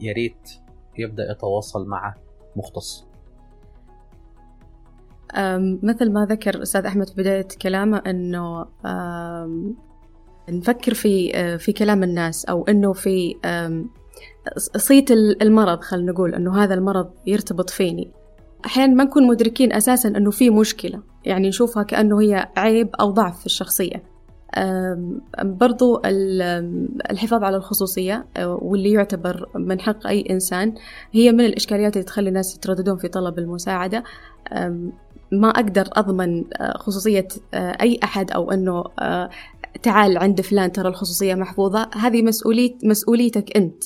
يا ريت يبدأ يتواصل مع مختص. مثل ما ذكر أستاذ أحمد في بداية كلامه أنه نفكر في أه، في كلام الناس أو أنه في صيت ال- المرض خلينا نقول أنه هذا المرض يرتبط فيني. أحيانا ما نكون مدركين أساسا أنه في مشكلة يعني نشوفها كأنه هي عيب أو ضعف في الشخصية. برضو ال- الحفاظ على الخصوصية أه، واللي يعتبر من حق أي إنسان هي من الإشكاليات اللي تخلي الناس يترددون في طلب المساعدة. ما أقدر أضمن آه، خصوصية آه، أي أحد أو أنه تعال عند فلان ترى الخصوصية محفوظة. هذه مسؤولية مسؤوليتك أنت.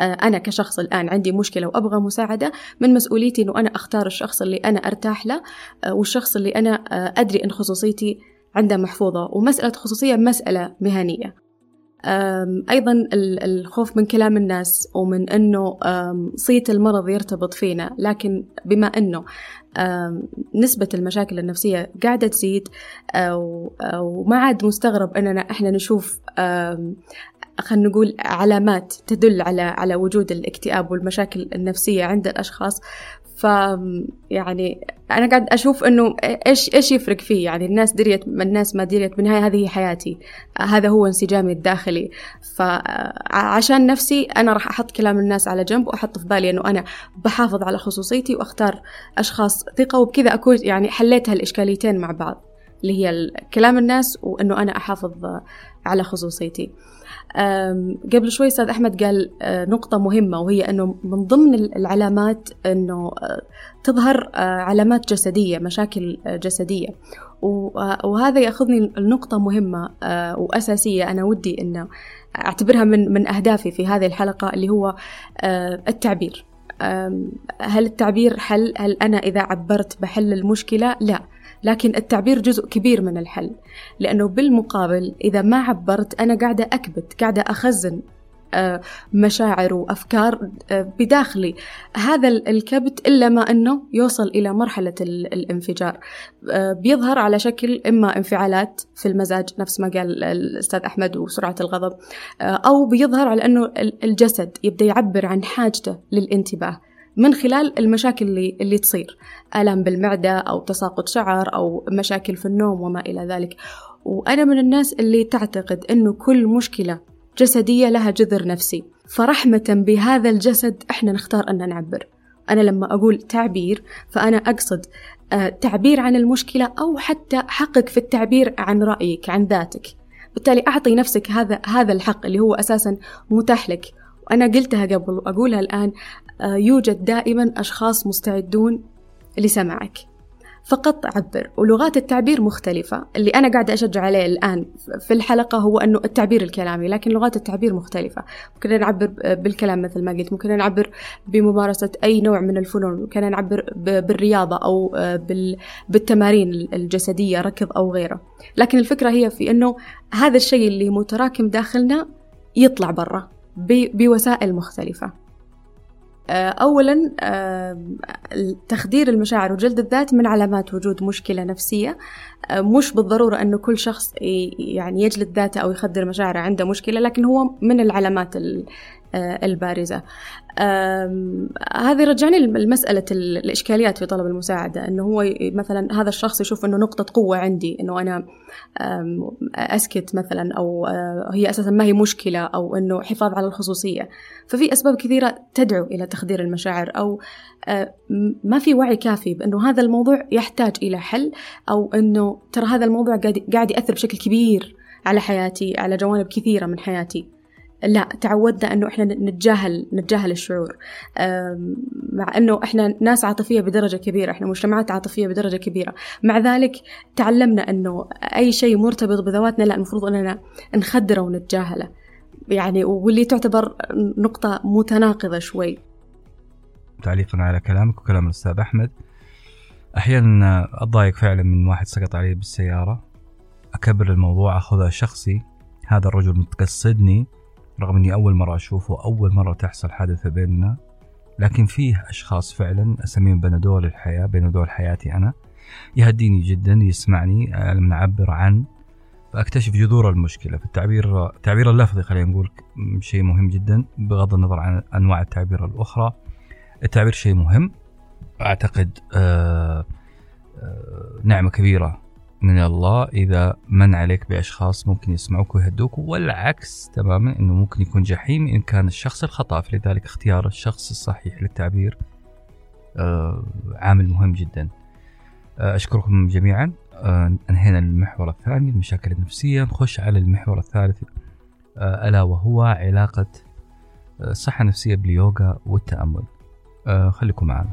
أنا كشخص الآن عندي مشكلة وأبغى مساعدة. من مسؤوليتي أنه أنا أختار الشخص اللي أنا أرتاح له والشخص اللي أنا أدري أن خصوصيتي عنده محفوظة ومسألة خصوصية مسألة مهنية. أيضا ال- الخوف من كلام الناس ومن أنه صيت المرض يرتبط فينا لكن بما أنه نسبة المشاكل النفسية قاعدة تزيد أو, أو ما عاد مستغرب أننا إحنا نشوف خلينا نقول علامات تدل على على وجود الاكتئاب والمشاكل النفسية عند الأشخاص. ف يعني أنا قاعد أشوف إنه إيش إيش يفرق فيه؟ يعني الناس دريت الناس ما دريت بالنهاية هذه هي حياتي. هذا هو انسجامي الداخلي. فعشان نفسي أنا راح أحط كلام الناس على جنب وأحط في بالي إنه أنا بحافظ على خصوصيتي وأختار أشخاص ثقة وبكذا أكون يعني حليت هالإشكاليتين مع بعض اللي هي كلام الناس وإنه أنا أحافظ على خصوصيتي. قبل شوي أستاذ أحمد قال أه، نقطة مهمة وهي أنه من ضمن ال- العلامات أنه أه، تظهر أه، علامات جسدية مشاكل أه، وهذا يأخذني لنقطة مهمة أه، وأساسية أنا ودي أنه أعتبرها من من أهدافي في هذه الحلقة اللي هو التعبير هل التعبير حل؟ هل أنا إذا عبرت بحل المشكلة؟ لا لكن التعبير جزء كبير من الحل لأنه بالمقابل إذا ما عبرت أنا قاعدة أكبت قاعدة أخزن آه، مشاعر وأفكار آه، بداخلي. هذا ال- الكبت إلا ما أنه يوصل إلى مرحلة ال- الانفجار. آه، بيظهر على شكل إما انفعالات في المزاج نفس ما قال الأستاذ أحمد وسرعة الغضب أو بيظهر على ال- الجسد يبدأ يعبر عن حاجته للانتباه. من خلال المشاكل اللي, اللي تصير آلام بالمعدة أو تساقط شعر أو مشاكل في النوم وما إلى ذلك. وأنا من الناس اللي تعتقد أنه كل مشكلة جسدية لها جذر نفسي. فرحمة بهذا الجسد إحنا نختار أن نعبر. أنا لما أقول تعبير فأنا أقصد آه، تعبير عن المشكلة أو حتى حقك في التعبير عن رأيك عن ذاتك. بالتالي أعطي نفسك هذا هذا الحق اللي هو أساسا متاح لك. وأنا قلتها قبل وأقولها الآن يوجد دائما أشخاص مستعدون لسماعك. فقط عبر ولغات التعبير مختلفة. اللي أنا قاعدة أشجع عليه الآن في الحلقة هو أنه التعبير الكلامي لكن لغات التعبير مختلفة. ممكن نعبر بالكلام مثل ما قلت. ممكن نعبر بممارسة أي نوع من الفنون. ممكن نعبر بالرياضة أو آه، بال- بالتمارين الجسدية ركض أو غيره. لكن الفكرة هي في أنه هذا الشيء اللي متراكم داخلنا يطلع برا بوسائل مختلفة. آه، أولا آه، تخدير المشاعر وجلد الذات من علامات وجود مشكلة نفسية. آه، مش بالضرورة أنه كل شخص يعني يجلد ذاته أو يخدر مشاعره عنده مشكلة لكن هو من العلامات ال- آه، البارزة. هذه رجعني لمسألة ال- الإشكاليات في طلب المساعدة أنه هو مثلا هذا الشخص يشوف أنه نقطة قوة عندي أنه أنا أسكت مثلا أو آه، هي أساسا ما هي مشكلة أو أنه حفاظ على الخصوصية. ففي أسباب كثيرة تدعو إلى تخدير المشاعر أو آه، ما في وعي كافي بأنه هذا الموضوع يحتاج إلى حل أو أنه ترى هذا الموضوع قاعد يأثر بشكل كبير على حياتي على جوانب كثيرة من حياتي. لا تعودنا إنه إحنا نتجاهل نتجاهل الشعور. مع إنه إحنا ناس عاطفية بدرجة كبيرة إحنا مجتمعات عاطفية بدرجة كبيرة. مع ذلك تعلمنا إنه أي شيء مرتبط بذواتنا لا المفروض إننا نخدره ونتجاهله. يعني واللي تعتبر نقطة متناقضة شوي. تعليقا على كلامك وكلام الأستاذ أحمد. أحيانا أتضايق فعلا من واحد سقط علي بالسيارة. أكبر الموضوع أخذها شخصي. هذا الرجل متقصدني. رغم إني أول مرة أشوفه أول مرة تحصل حادثة بيننا لكن فيه أشخاص فعلا أسميهم بنادول الحياة بنادول حياتي أنا يهديني جدا يسمعني آه، لما نعبر عن فأكتشف جذور المشكلة. في التعبير التعبير اللفظي خلينا نقول شيء مهم جدا بغض النظر عن أنواع التعبير الأخرى. التعبير شيء مهم أعتقد آه، آه، نعمة كبيرة من الله إذا من عليك بأشخاص ممكن يسمعوك ويهدوك والعكس تماما إنه ممكن يكون جحيم إن كان الشخص الخطأ. فلذلك اختيار الشخص الصحيح للتعبير آه، عامل مهم جدا. أشكركم جميعا. أنهينا المحور الثاني المشاكل النفسية. نخش على المحور الثالث ألا وهو علاقة الصحه النفسيه باليوغا والتأمل. خليكم معنا.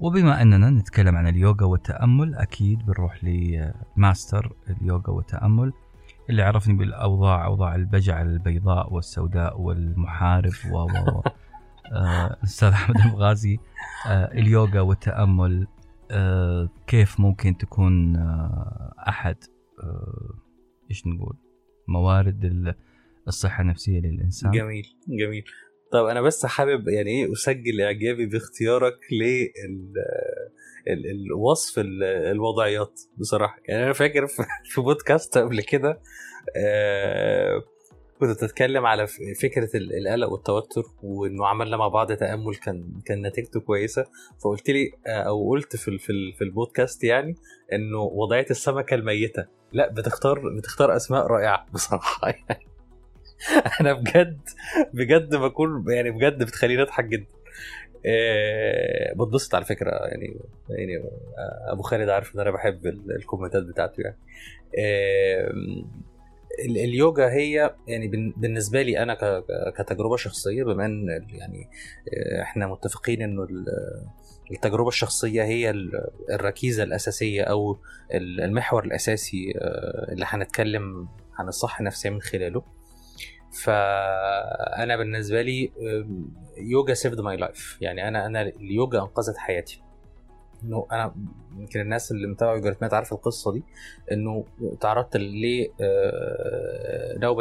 وبما أننا نتكلم عن اليوغا والتأمل أكيد بنروح لماستر اليوغا والتأمل اللي عرفني بالأوضاع أوضاع البجعه البيضاء والسوداء والمحارب و و آه، الاستاذ أحمد المغازي آه، اليوغا والتأمل آه، كيف ممكن تكون أحد إيش نقول موارد الصحة النفسية للإنسان؟ جميل جميل. طب أنا بس حابب يعني إيه أسجل إعجابي باختيارك للوصف الوضعيات بصراحة. يعني أنا فاكر في بودكاست قبل كده آه كنت بتتكلم على فكرة القلق والتوتر وإنه عملنا مع بعض تأمل كان كان نتيجته كويسة. فقلت لي آه، أو قلت في, في البودكاست يعني إنه وضعية السمكة الميتة. لأ بتختار بتختار أسماء رائعة بصراحة يعني. أنا بجد بجد بكون يعني بجد بتخليني أضحك جدا. أه بتبسط على فكرة يعني يعني آه، أبو خالد عارف إن أنا بحب الكومنتات بتاعته يعني. أه اليوجا هي يعني بالنسبة لي أنا كتجربة شخصية بما إن يعني آه، إحنا متفقين إنه التجربة الشخصية هي الركيزة الأساسية أو المحور الأساسي اللي هنتكلم عن الصحه النفسيه من خلاله. فأنا بالنسبة لي yoga saved my life يعني أنا أنا اليوجا أنقذت حياتي. إنه أنا يمكن الناس اللي متابعة يوجا عارف القصة دي. إنه تعرضت لنوبه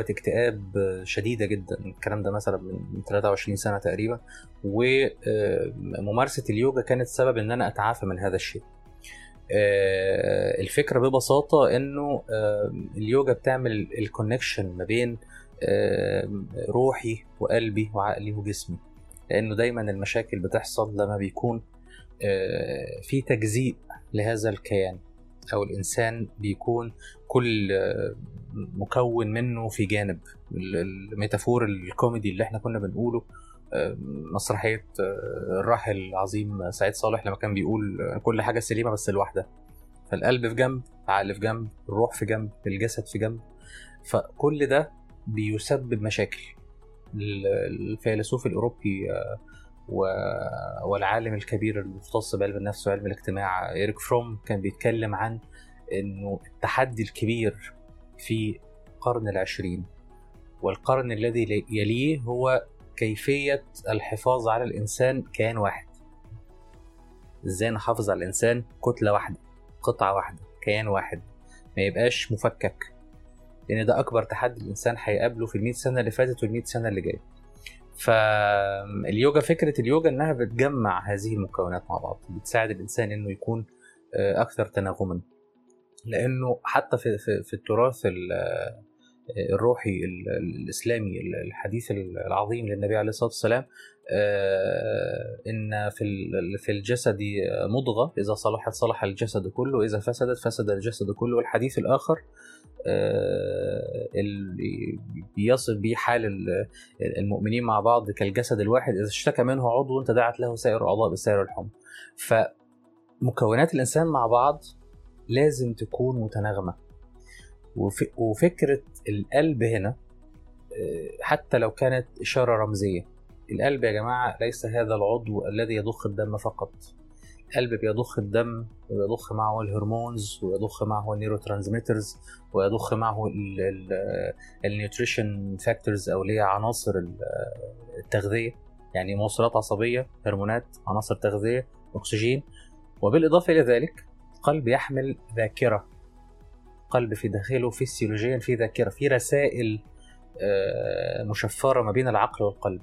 آه، اكتئاب شديدة جدا. الكلام ده مثلا من 23 سنة تقريبا. وممارسه اليوجا كانت سبب إن أنا أتعافى من هذا الشيء. الفكرة ببساطة إنه اليوجا بتعمل الكونكشن ما بين روحي وقلبي وعقلي وجسمي. لأنه دايما المشاكل بتحصل لما بيكون آه، في تجزيء لهذا الكيان أو الإنسان بيكون كل آه، مكون منه في جانب. الميتافور الكوميدي اللي إحنا كنا بنقوله آه، مسرحية الراحل العظيم سعيد صالح لما كان بيقول كل حاجة سليمة بس الواحده فالقلب في جنب العقل في جنب الروح في جنب الجسد في جنب. فكل ده بيسبب مشاكل. الفيلسوف الأوروبي آه، والعالم الكبير المختص بعلم النفس وعلم الاجتماع إيريك فروم كان بيتكلم عن أنه التحدي الكبير في القرن العشرين. والقرن الذي يليه هو كيفية الحفاظ على الإنسان كيان واحد. إزاي نحافظ على الإنسان؟ كتلة واحدة قطعة واحدة كيان واحد. ما يبقاش مفكك لأن ده أكبر تحدي الإنسان هيقابله في ال سنة اللي فاتت وال سنة اللي جاية فاليوجا فكرة اليوجا إنها بتجمع هذه المكونات مع بعض بتساعد الإنسان إنه يكون آه، أكثر تناغما. لأنه حتى في في, في التراث الروحي الإسلامي الحديث العظيم للنبي عليه الصلاة والسلام آه، إن في في الجسد مضغة إذا صلحت صلح الجسد كله إذا فسدت فسد الجسد كله. والحديث الآخر آه، اللي بيصل بيه حال المؤمنين مع بعض كالجسد الواحد إذا اشتكى منه عضو تداعت له سائر الأعضاء بالسائر الحمى. فمكونات الإنسان مع بعض لازم تكون متناغمة. وفكرة القلب هنا آه، حتى لو كانت إشارة رمزية. القلب يا جماعة ليس هذا العضو الذي يضخ الدم فقط. القلب بيضخ الدم ويضخ معه ال hormones ويضخ معه ال neurotransmitters ويضخ معه ال nutrition factors أو اللي هي عناصر التغذية. يعني موصلات عصبية هرمونات عناصر تغذية أكسجين. وبالإضافة إلى ذلك القلب يحمل ذاكرة. القلب في داخله فيسيولوجيا في ذاكرة في رسائل آه، مشفرة ما بين العقل والقلب.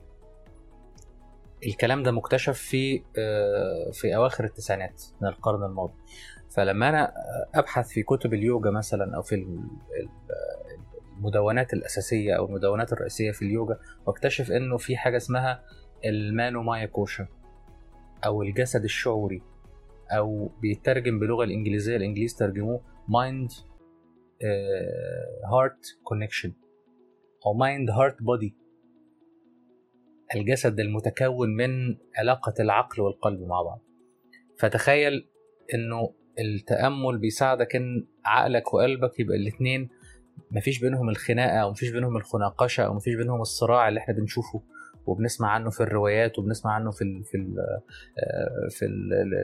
الكلام ده مكتشف في آه، في أواخر التسعينات من القرن الماضي. فلما أنا أبحث في كتب اليوجا مثلا أو في ال- ال- المدونات الأساسية أو المدونات الرئيسية في اليوجا واكتشف إنه في حاجة اسمها المانو مايا كوشا أو الجسد الشعوري أو بيترجم باللغة الإنجليزية الانجليز ترجموه mind heart connection أو mind heart body الجسد المتكون من علاقة العقل والقلب مع بعض. فتخيل إنه التأمل بيساعدك إن عقلك وقلبك يبقى الاثنين مفيش بينهم الخناقة أو مفيش بينهم الخناقشة أو مفيش بينهم الصراع اللي إحنا بنشوفه. وبنسمع عنه في الروايات وبنسمع عنه في ال في ال في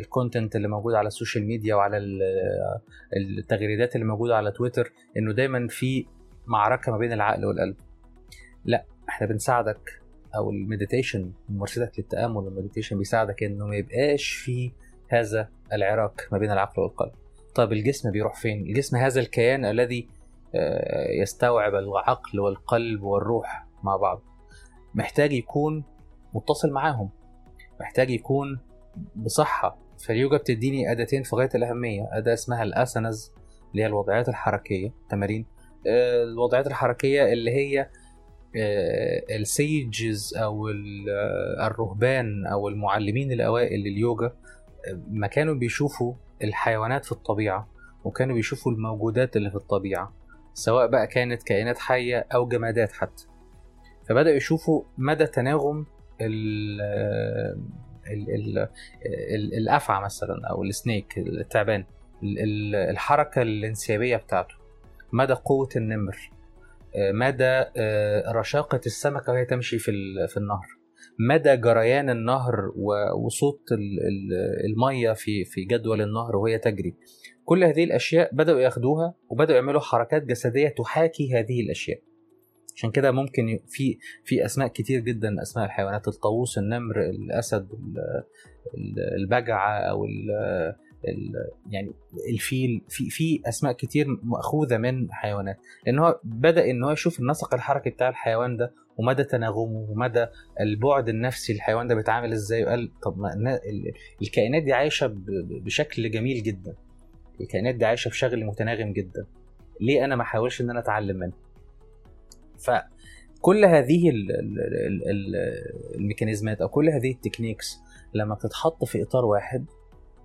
ال content اللي موجود على ال social media وعلى ال- التغريدات اللي موجودة على تويتر إنه دايما في معركة ما بين العقل والقلب. لأ إحنا بنساعدك أو ال meditation ممارستك للتأمل وال meditation بيساعدك إنه ما يبقاش في هذا العراك ما بين العقل والقلب. طب الجسم بيروح فين؟ الجسم هذا الكيان الذي آه، يستوعب العقل والقلب والروح مع بعض. محتاج يكون متصل معاهم. محتاج يكون بصحة. فاليوجا بتديني أداتين في غاية الأهمية. أداة اسمها الأسنز اللي هي الوضعيات الحركية. تمارين. آه، الوضعيات الحركية اللي هي السيجز أو آه، الرهبان أو المعلمين الأوائل لليوجا. آه، ما كانوا بيشوفوا الحيوانات في الطبيعة وكانوا بيشوفوا الموجودات اللي في الطبيعة سواء بقى كانت كائنات حية أو جمادات حتى. فبدأوا يشوفوا مدى تناغم ال ال ال ال الأفعى مثلا أو السنيك التعبان ال- ال- الحركة الانسيابية بتاعته مدى قوة النمر آه، مدى آه، رشاقة السمكة وهي تمشي في في النهر مدى جريان النهر وصوت ال- ال- المية في في جدول النهر وهي تجري. كل هذه الأشياء بدأوا ياخدوها وبدأوا يعملوا حركات جسدية تحاكي هذه الأشياء. عشان كده ممكن في في أسماء كتير جدا أسماء الحيوانات الطاووس النمر الأسد ال- ال- البجعة أو ال ال يعني الفيل. في في أسماء كتير مأخوذة من حيوانات. لأن هو بدأ إن هو يشوف النسق الحركي بتاع الحيوان ده ومدى تناغمه ومدى البعد النفسي الحيوان ده بيتعامل إزاي وقال طب ما الكائنات دي عايشة بشكل جميل جدا. الكائنات دي عايشة بشكل متناغم جدا. ليه أنا ما أحاولش إن أنا أتعلم منها؟ فكل هذه ال- ال- ال- ال- الميكانيزمات أو كل هذه ال techniques لما بتتحط في إطار واحد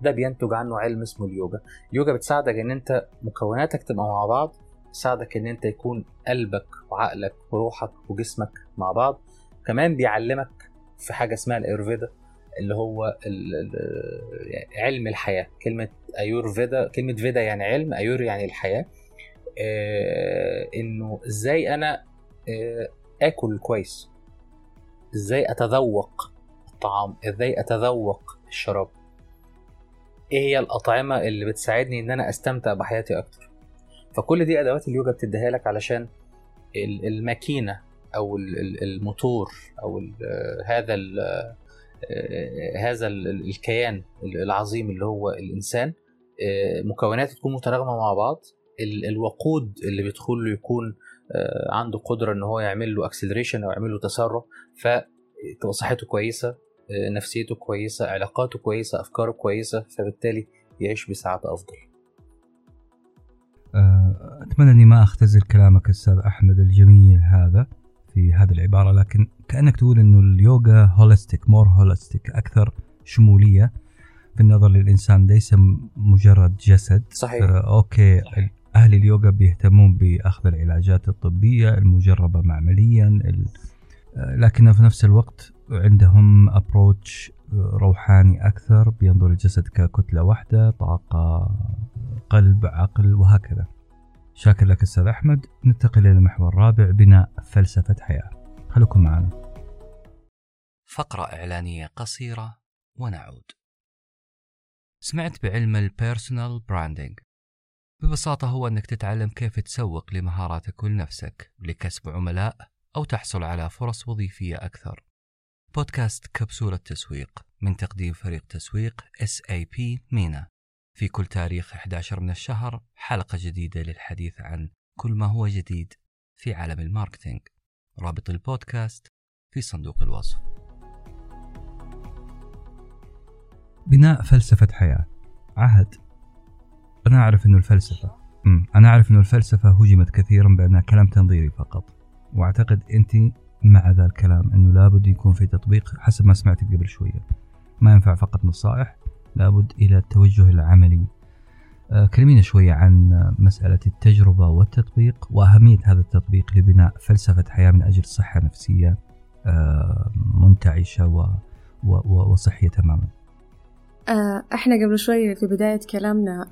ده بينتج عنه علم اسمه اليوجا. اليوجا بتساعدك إن أنت مكوناتك تبقى مع بعض بتساعدك إن أنت يكون قلبك وعقلك وروحك وجسمك مع بعض. كمان بيعلمك في حاجة اسمها الايورفيدا اللي هو علم الحياة. كلمة ايور فيدا كلمة فيدا يعني علم ايور يعني الحياة. آه، إنه إزاي أنا آكل كويس. إزاي أتذوق الطعام؟ إزاي أتذوق الشراب؟ إيه هي الأطعمة اللي بتساعدني إن أنا أستمتع بحياتي أكتر؟ فكل دي أدوات اليوجا بتديها لك علشان ال- الماكينة أو ال- ال- الموتور أو هذا آه، هذا ال- الكيان العظيم اللي هو الإنسان آه، مكوناته تكون متناغمه مع بعض ال- الوقود اللي بيدخل له يكون آه، عنده قدرة إن هو يعمل له اكسلريشن أو يعمل له تسرع فتبقى صحته كويسة آه، نفسيته كويسة علاقاته كويسة أفكاره كويسة فبالتالي يعيش بسعادة أفضل. آه، أتمنى أني ما أختزل كلامك أستاذ أحمد الجميل هذا في هذه العبارة لكن كأنك تقول أنه اليوغا holistic more holistic أكثر شمولية في النظر للإنسان ليس مجرد جسد. صحيح. آه، okay. أهل اليوغا بيهتمون بأخذ العلاجات الطبية المجربة معمليا لكن في نفس الوقت عندهم approach روحاني أكثر بينظر للجسد ككتلة واحدة طاقة قلب عقل وهكذا. شاكر لك أستاذ أحمد. ننتقل إلى المحور الرابع بناء فلسفة حياة. خليكم معنا. فقرة إعلانية قصيرة ونعود. سمعت بعلم ال personal branding ببساطة هو أنك تتعلم كيف تسوق لمهاراتك ولنفسك لكسب عملاء أو تحصل على فرص وظيفية أكثر. بودكاست كبسولة تسويق من تقديم فريق تسويق SAP MENA. في كل تاريخ 11 من الشهر حلقة جديدة للحديث عن كل ما هو جديد في عالم ال marketing. رابط البودكاست في صندوق الوصف. بناء فلسفة حياة. عهد. أنا أعرف أنه الفلسفة. أنا أعرف أنه الفلسفة هجمت كثيرا بأنها كلام تنظيري فقط. وأعتقد أنت مع ذا الكلام أنه لابد يكون في تطبيق حسب ما سمعتك قبل شوية. ما ينفع فقط نصائح لابد إلى التوجه العملي. آه، كلمينا شوية عن مسألة التجربة والتطبيق وأهمية هذا التطبيق لبناء فلسفة حياة من أجل صحة نفسية آه، منتعشة وصحية تماما. إحنا قبل شوي في بداية كلامنا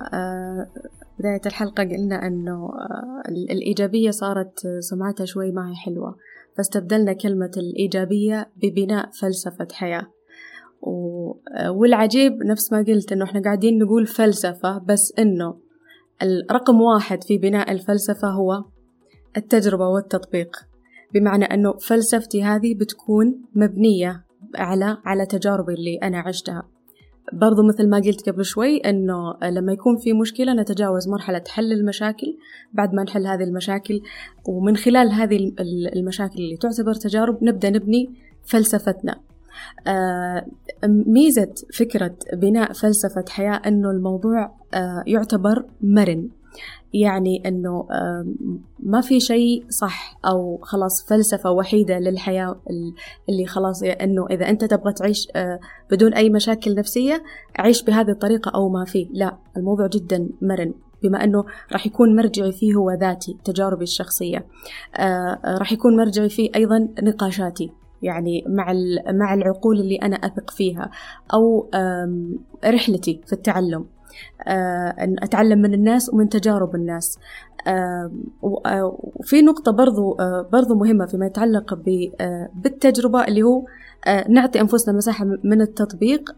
بداية الحلقة قلنا إنه الإيجابية صارت سمعتها شوي ما هي حلوة فاستبدلنا كلمة الإيجابية ببناء فلسفة حياة. والعجيب نفس ما قلت إنه إحنا قاعدين نقول فلسفة بس إنه الرقم واحد في بناء الفلسفة هو التجربة والتطبيق. بمعنى إنه فلسفتي هذه بتكون مبنية على على تجاربي اللي أنا عشتها. برضو مثل ما قلت قبل شوي إنه لما يكون في مشكلة نتجاوز مرحلة حل المشاكل. بعد ما نحل هذه المشاكل ومن خلال هذه المشاكل اللي تعتبر تجارب نبدأ نبني فلسفتنا. آه، ميزة فكرة بناء فلسفة حياة أنه الموضوع آه، يعتبر مرن. يعني أنه آه، ما في شيء صح أو خلاص فلسفة وحيدة للحياة اللي خلاص أنه إذا أنت تبغى تعيش بدون أي مشاكل نفسية عيش بهذه الطريقة أو ما في لا الموضوع جدا مرن بما أنه راح يكون مرجعي فيه هو ذاتي تجاربي الشخصية. راح يكون مرجعي فيه أيضا نقاشاتي يعني مع مع العقول اللي أنا أثق فيها أو رحلتي في التعلم. آه، أن أتعلم من الناس ومن تجارب الناس. آه، وفي نقطة برضو آه، برضو مهمة فيما يتعلق بالتجربة اللي هو نعطي أنفسنا مساحة من التطبيق.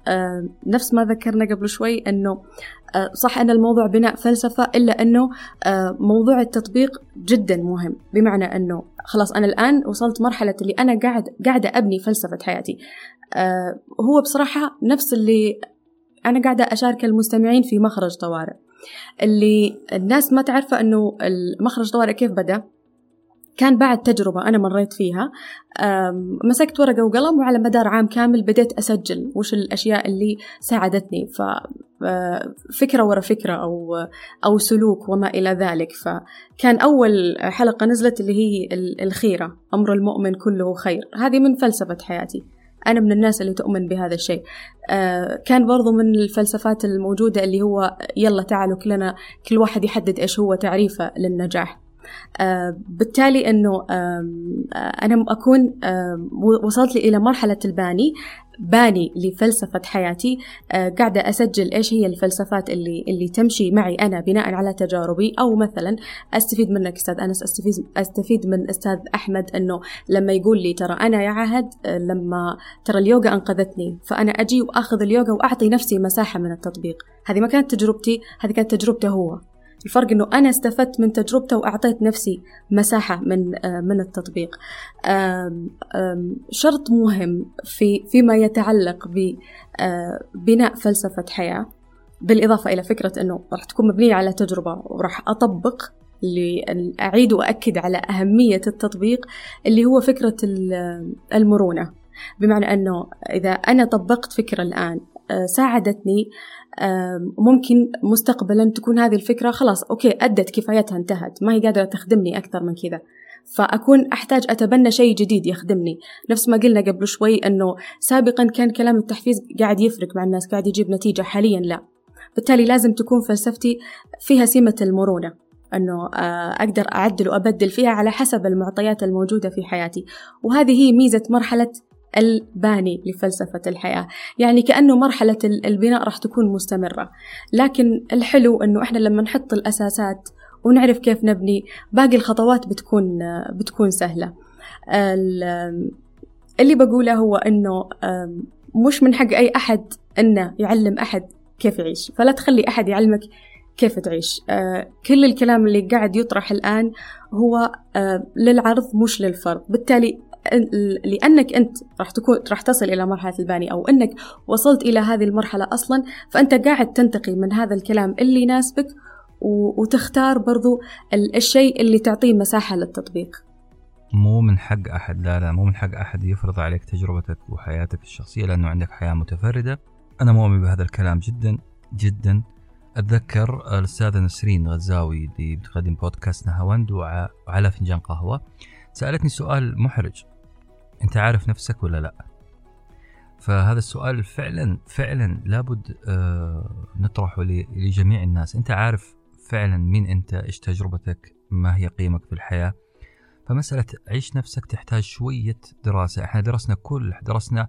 نفس ما ذكرنا قبل شوي أنه صح أن الموضوع بناء فلسفة إلا أنه موضوع التطبيق جدا مهم. بمعنى أنه خلاص أنا الآن وصلت مرحلة اللي أنا قاعد قاعدة أبني فلسفة حياتي. هو بصراحة نفس اللي أنا قاعدة أشارك المستمعين في مخرج طوارئ. اللي الناس ما تعرفه أنه المخرج طوارئ كيف بدأ؟ كان بعد تجربة أنا مريت فيها. مسكت ورقة وقلم وعلى مدار عام كامل بديت أسجل وش الأشياء اللي ساعدتني. ففكرة ورا فكرة أو أو سلوك وما إلى ذلك. فكان أول حلقة نزلت اللي هي الخيرة أمر المؤمن كله خير. هذه من فلسفة حياتي. أنا من الناس اللي تؤمن بهذا الشيء. آه كان برضو من الفلسفات الموجودة اللي هو يلا تعالوا كلنا كل واحد يحدد إيش هو تعريفه للنجاح. بالتالي إنه آه أنا أكون وصلت لي إلى مرحلة الباني باني لفلسفة حياتي. آه قاعدة أسجل إيش هي الفلسفات اللي اللي تمشي معي أنا بناء على تجاربي أو مثلا أستفيد منك أستاذ أنس أستفيد أستفيد من أستاذ أحمد إنه لما يقول لي ترى أنا يا عهد آه لما ترى اليوغا أنقذتني فأنا أجي وأخذ اليوغا وأعطي نفسي مساحة من التطبيق. هذه ما كانت تجربتي هذه كانت تجربته هو. الفرق إنه أنا استفدت من تجربته وأعطيت نفسي مساحة من آه، من التطبيق. شرط مهم في فيما يتعلق ببناء آه، فلسفة حياة بالإضافة إلى فكرة إنه راح تكون مبنية على تجربة وراح أطبق اللي أعيد وأكد على أهمية التطبيق اللي هو فكرة المرونة. بمعنى أنه إذا أنا طبقت فكرة الآن آه، ساعدتني ممكن مستقبلا تكون هذه الفكرة خلاص أوكي أدت كفايتها انتهت ما هي قادرة تخدمني أكثر من كذا. فأكون أحتاج أتبنى شيء جديد يخدمني. نفس ما قلنا قبل شوي أنه سابقا كان كلام التحفيز قاعد يفرق مع الناس قاعد يجيب نتيجة حاليا لا. بالتالي لازم تكون فلسفتي فيها سمة المرونة أنه آه، أقدر أعدل وأبدل فيها على حسب المعطيات الموجودة في حياتي. وهذه هي ميزة مرحلة الباني لفلسفة الحياة. يعني كأنه مرحلة البناء راح تكون مستمرة. لكن الحلو أنه إحنا لما نحط الأساسات ونعرف كيف نبني باقي الخطوات بتكون بتكون سهلة. اللي بقوله هو أنه مش من حق أي أحد أنه يعلم أحد كيف يعيش. فلا تخلي أحد يعلمك كيف تعيش. آه كل الكلام اللي قاعد يطرح الآن هو للعرض مش للفرض. بالتالي لأنك أنت راح تكون راح تصل إلى مرحلة الباني أو أنك وصلت إلى هذه المرحلة أصلا فأنت قاعد تنتقي من هذا الكلام اللي يناسبك وتختار برضو الشيء اللي تعطيه مساحة للتطبيق. مو من حق أحد لا لا مو من حق أحد يفرض عليك تجربتك وحياتك الشخصية لأنه عندك حياة متفردة. أنا مؤمن بهذا الكلام جدا جدا. أتذكر الاستاذه نسرين غزاوي اللي بتقدم بودكاست نهاوند وعلى فنجان قهوة. سألتني سؤال محرج. أنت عارف نفسك ولا لا؟ فهذا السؤال فعلا فعلا لابد آه، نطرحه لجميع الناس. أنت عارف فعلا مين أنت إيش تجربتك ما هي قيمك في الحياة؟ فمسألة عيش نفسك تحتاج شوية دراسة. إحنا درسنا كل درسنا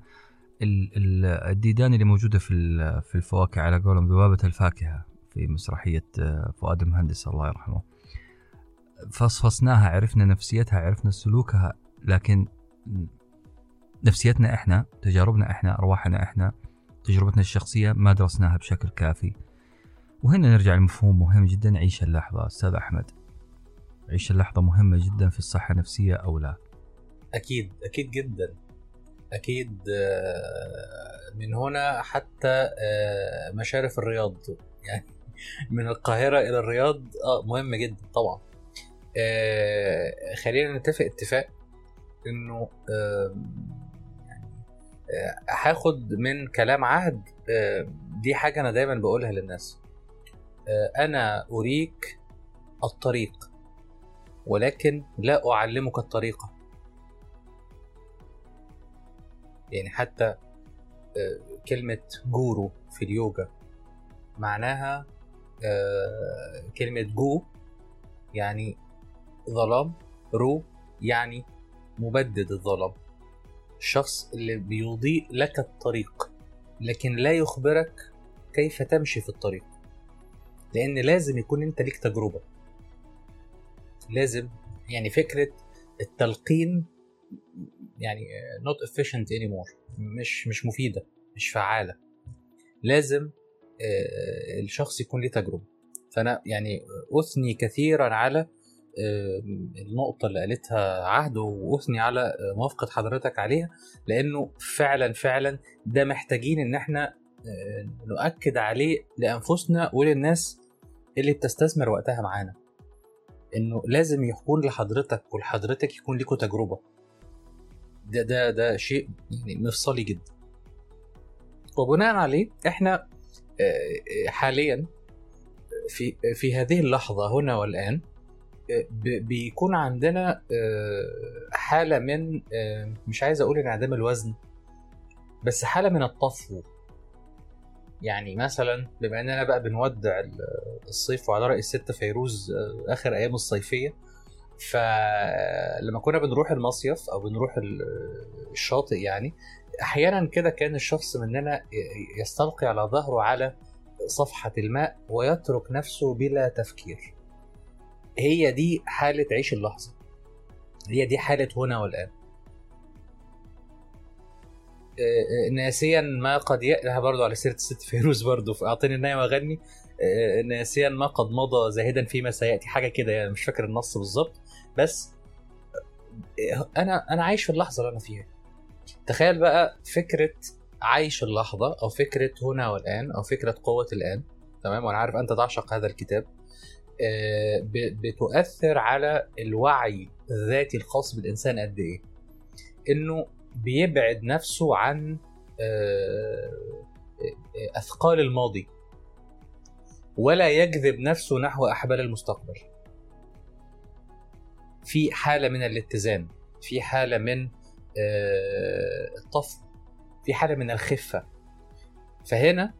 الديدان اللي موجودة في في الفواكه على قولهم ذبابة الفاكهة في مسرحية آه، فؤاد المهندس الله يرحمه. فصفصناها عرفنا نفسيتها عرفنا سلوكها لكن نفسيتنا إحنا تجاربنا إحنا أرواحنا إحنا تجربتنا الشخصية ما درسناها بشكل كافي. وهنا نرجع لمفهوم مهم جدا عيش اللحظة. أستاذ أحمد عيش اللحظة مهمة جدا في الصحة النفسية أو لا؟ أكيد أكيد جدا. أكيد آه، من هنا حتى آه، مشارف الرياض. يعني من القاهرة إلى الرياض آه مهم جدا طبعا. آه خلينا نتفق اتفاق آه آه هاخد من كلام عهد آه دي حاجة أنا دايما بقولها للناس. آه أنا أريك الطريق ولكن لا أعلمك الطريقة يعني حتى آه كلمة جورو في اليوجا معناها كلمة جو يعني ظلام رو يعني مبدد الظلام. الشخص اللي بيضيء لك الطريق لكن لا يخبرك كيف تمشي في الطريق. لأن لازم يكون أنت ليك تجربة. لازم يعني فكرة التلقين يعني not efficient anymore مش مش مفيدة مش فعالة. لازم آه، الشخص يكون ليه تجربة. فأنا يعني أثني كثيرا على النقطة اللي قالتها عهد وأثني على موافقة حضرتك عليها لأنه فعلا فعلا ده محتاجين إن إحنا آه، نؤكد عليه لأنفسنا وللناس اللي بتستثمر وقتها معانا. إنه لازم يكون لحضرتك ولحضرتك يكون لكم تجربة. ده ده ده شيء يعني مفصلي جدا. وبناء عليه إحنا آه، آه، حاليا في في هذه اللحظة هنا والآن بيكون عندنا آه، حالة من آه، مش عايز أقول انعدام الوزن بس حالة من الطفو. يعني مثلا بما إننا بقى بنودع الصيف وعلى رأي الست فيروز آه، آخر أيام الصيفية فلما كنا بنروح المصيف أو بنروح الشاطئ يعني أحيانا كده كان الشخص مننا يستلقي على ظهره على صفحة الماء ويترك نفسه بلا تفكير. هي دي حالة عيش اللحظة. هي دي حالة هنا والآن. آه، آه، ناسيا ما قد يألها برضو على سيرة الست فيروز برضو. أعطيني النايم وأغني. آه، ناسيا ما قد مضى زاهدا فيما سيأتي. حاجة كده يعني مش فاكر النص بالظبط. بس أنا أنا عايش في اللحظة اللي أنا فيها. تخيل بقى فكرة عايش اللحظة أو فكرة هنا والآن أو فكرة قوة الآن. تمام؟ وأنا عارف أنت تعشق هذا الكتاب. بتؤثر على الوعي الذاتي الخاص بالإنسان قد إيه؟ إنه بيبعد نفسه عن آه، آه، أثقال الماضي. ولا يجذب نفسه نحو أحبال المستقبل. في حالة من الاتزان في حالة من الطفو في حالة من الخفة. فهنا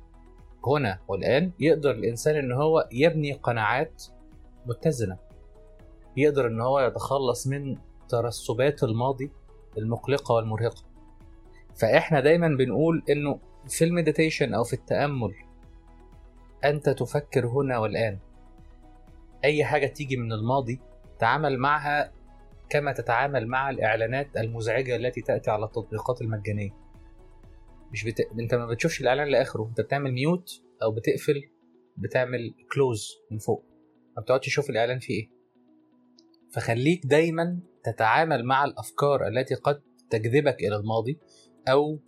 هنا والآن يقدر الإنسان إن هو يبني قناعات متزنة. يقدر إن هو يتخلص من ترسبات الماضي المقلقة والمرهقة. فإحنا دايما بنقول إنه في المديتيشن أو في التأمل أنت تفكر هنا والآن. أي حاجة تيجي من الماضي تعامل معها كما تتعامل مع الإعلانات المزعجة التي تأتي على التطبيقات المجانية. مش بت... انت ما بتشوفش الإعلان لآخره انت بتعمل ميوت أو بتقفل بتعمل كلوز من فوق. ما بتقعدش تشوف الإعلان فيه إيه. فخليك دايما تتعامل مع الأفكار التي قد تجذبك إلى الماضي أو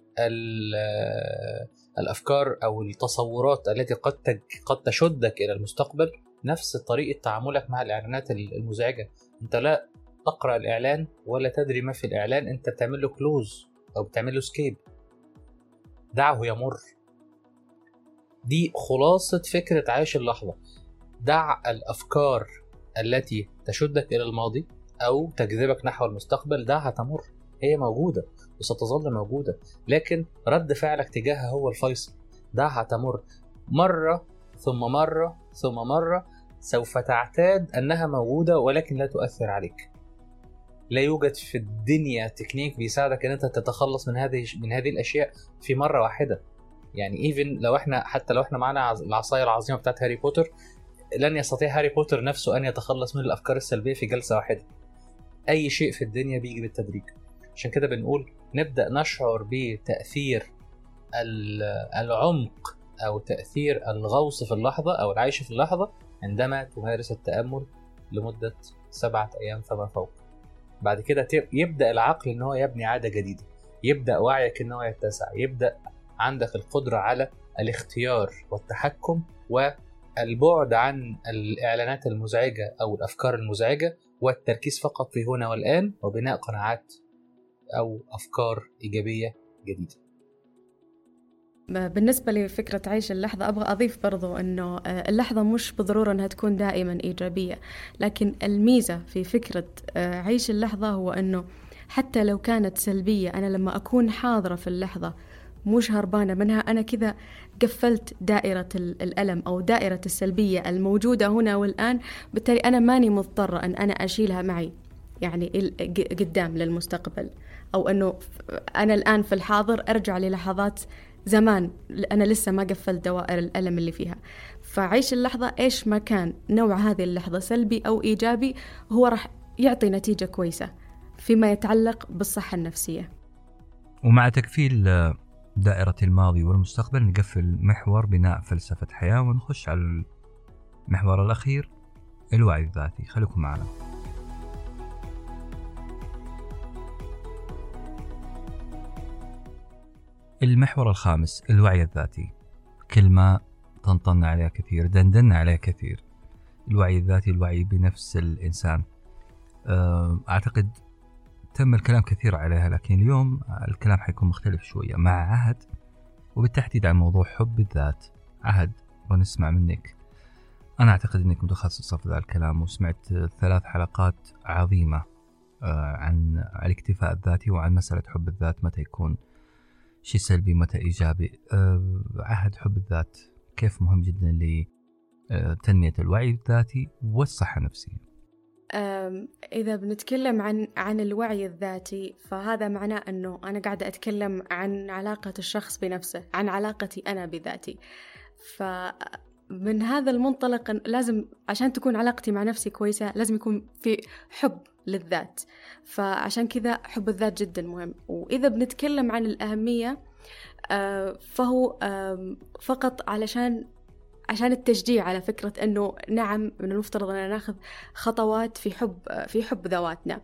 الأفكار أو التصورات التي قد قد تشدك إلى المستقبل. نفس طريقة تعاملك مع الإعلانات المزعجة. أنت لا تقرأ الإعلان ولا تدري ما في الإعلان أنت بتعمل له close أو بتعمل له skip دعه يمر. دي خلاصة فكرة عيش اللحظة. دع الأفكار التي تشدك إلى الماضي أو تجذبك نحو المستقبل دعها تمر. هي موجودة وستظل موجودة لكن رد فعلك تجاهها هو الفيصل. دعها تمر. مرة ثم مرة ثم مرة سوف تعتاد أنها موجودة ولكن لا تؤثر عليك. لا يوجد في الدنيا تكنيك بيساعدك إن أنت تتخلص من هذه من هذه الأشياء في مرة واحدة. يعني even لو إحنا حتى لو إحنا معانا العصاية العظيمة بتاعت هاري بوتر لن يستطيع هاري بوتر نفسه أن يتخلص من الأفكار السلبية في جلسة واحدة. أي شيء في الدنيا بيجي بالتدريج. عشان كده بنقول نبدأ نشعر بتأثير العمق أو تأثير الغوص في اللحظة أو العيش في اللحظة عندما تمارس التأمل لمدة سبعة أيام فما فوق. بعد كده يبدأ العقل إن هو يبني عادة جديدة. يبدأ وعيك إن هو يتسع. يبدأ عندك القدرة على الاختيار والتحكم والبعد عن الإعلانات المزعجة أو الأفكار المزعجة والتركيز فقط في هنا والآن وبناء قناعات أو أفكار إيجابية جديدة. بالنسبة لفكرة عيش اللحظة أبغى أضيف برضو أنه آه، اللحظة مش بالضرورة أنها تكون دائما إيجابية لكن الميزة في فكرة آه، عيش اللحظة هو أنه حتى لو كانت سلبية أنا لما أكون حاضرة في اللحظة مش هربانة منها أنا كذا قفلت دائرة الألم أو دائرة السلبية الموجودة هنا والآن بالتالي أنا ماني مضطرة أن أنا أشيلها معي يعني قدام للمستقبل أو أنه أنا الآن في الحاضر أرجع للحظات زمان أنا لسه ما قفلت دوائر الألم اللي فيها. فعيش اللحظة إيش ما كان نوع هذه اللحظة سلبي أو إيجابي هو راح يعطي نتيجة كويسة فيما يتعلق بالصحة النفسية. ومع تكفيل دائرة الماضي والمستقبل نقفل محور بناء فلسفة حياة ونخش على المحور الأخير الوعي الذاتي. خليكم معنا. المحور الخامس الوعي الذاتي. كلمة طنطنا عليها كثير دندنا عليها كثير. الوعي الذاتي الوعي بنفس الإنسان. آه، أعتقد تم الكلام كثير عليها لكن اليوم الكلام حيكون مختلف شوية مع عهد وبالتحديد عن موضوع حب الذات. عهد ونسمع منك. أنا أعتقد أنك متخصصة في ذا الكلام وسمعت ثلاث حلقات عظيمة آه، عن الاكتفاء الذاتي وعن مسألة حب الذات متى يكون شيء سلبي متى إيجابي؟ أه عهد حب الذات. كيف مهم جدا لتنمية الوعي الذاتي والصحة النفسية؟ إذا بنتكلم عن عن الوعي الذاتي فهذا معناه أنه أنا قاعدة أتكلم عن علاقة الشخص بنفسه عن علاقتي أنا بذاتي. فمن هذا المنطلق لازم عشان تكون علاقتي مع نفسي كويسة لازم يكون في حب للذات. فعشان كذا حب الذات جدا مهم. وإذا بنتكلم عن الأهمية آه، فهو فقط علشان عشان التشجيع على فكرة أنه نعم من المفترض أن ناخذ خطوات في حب في حب ذواتنا.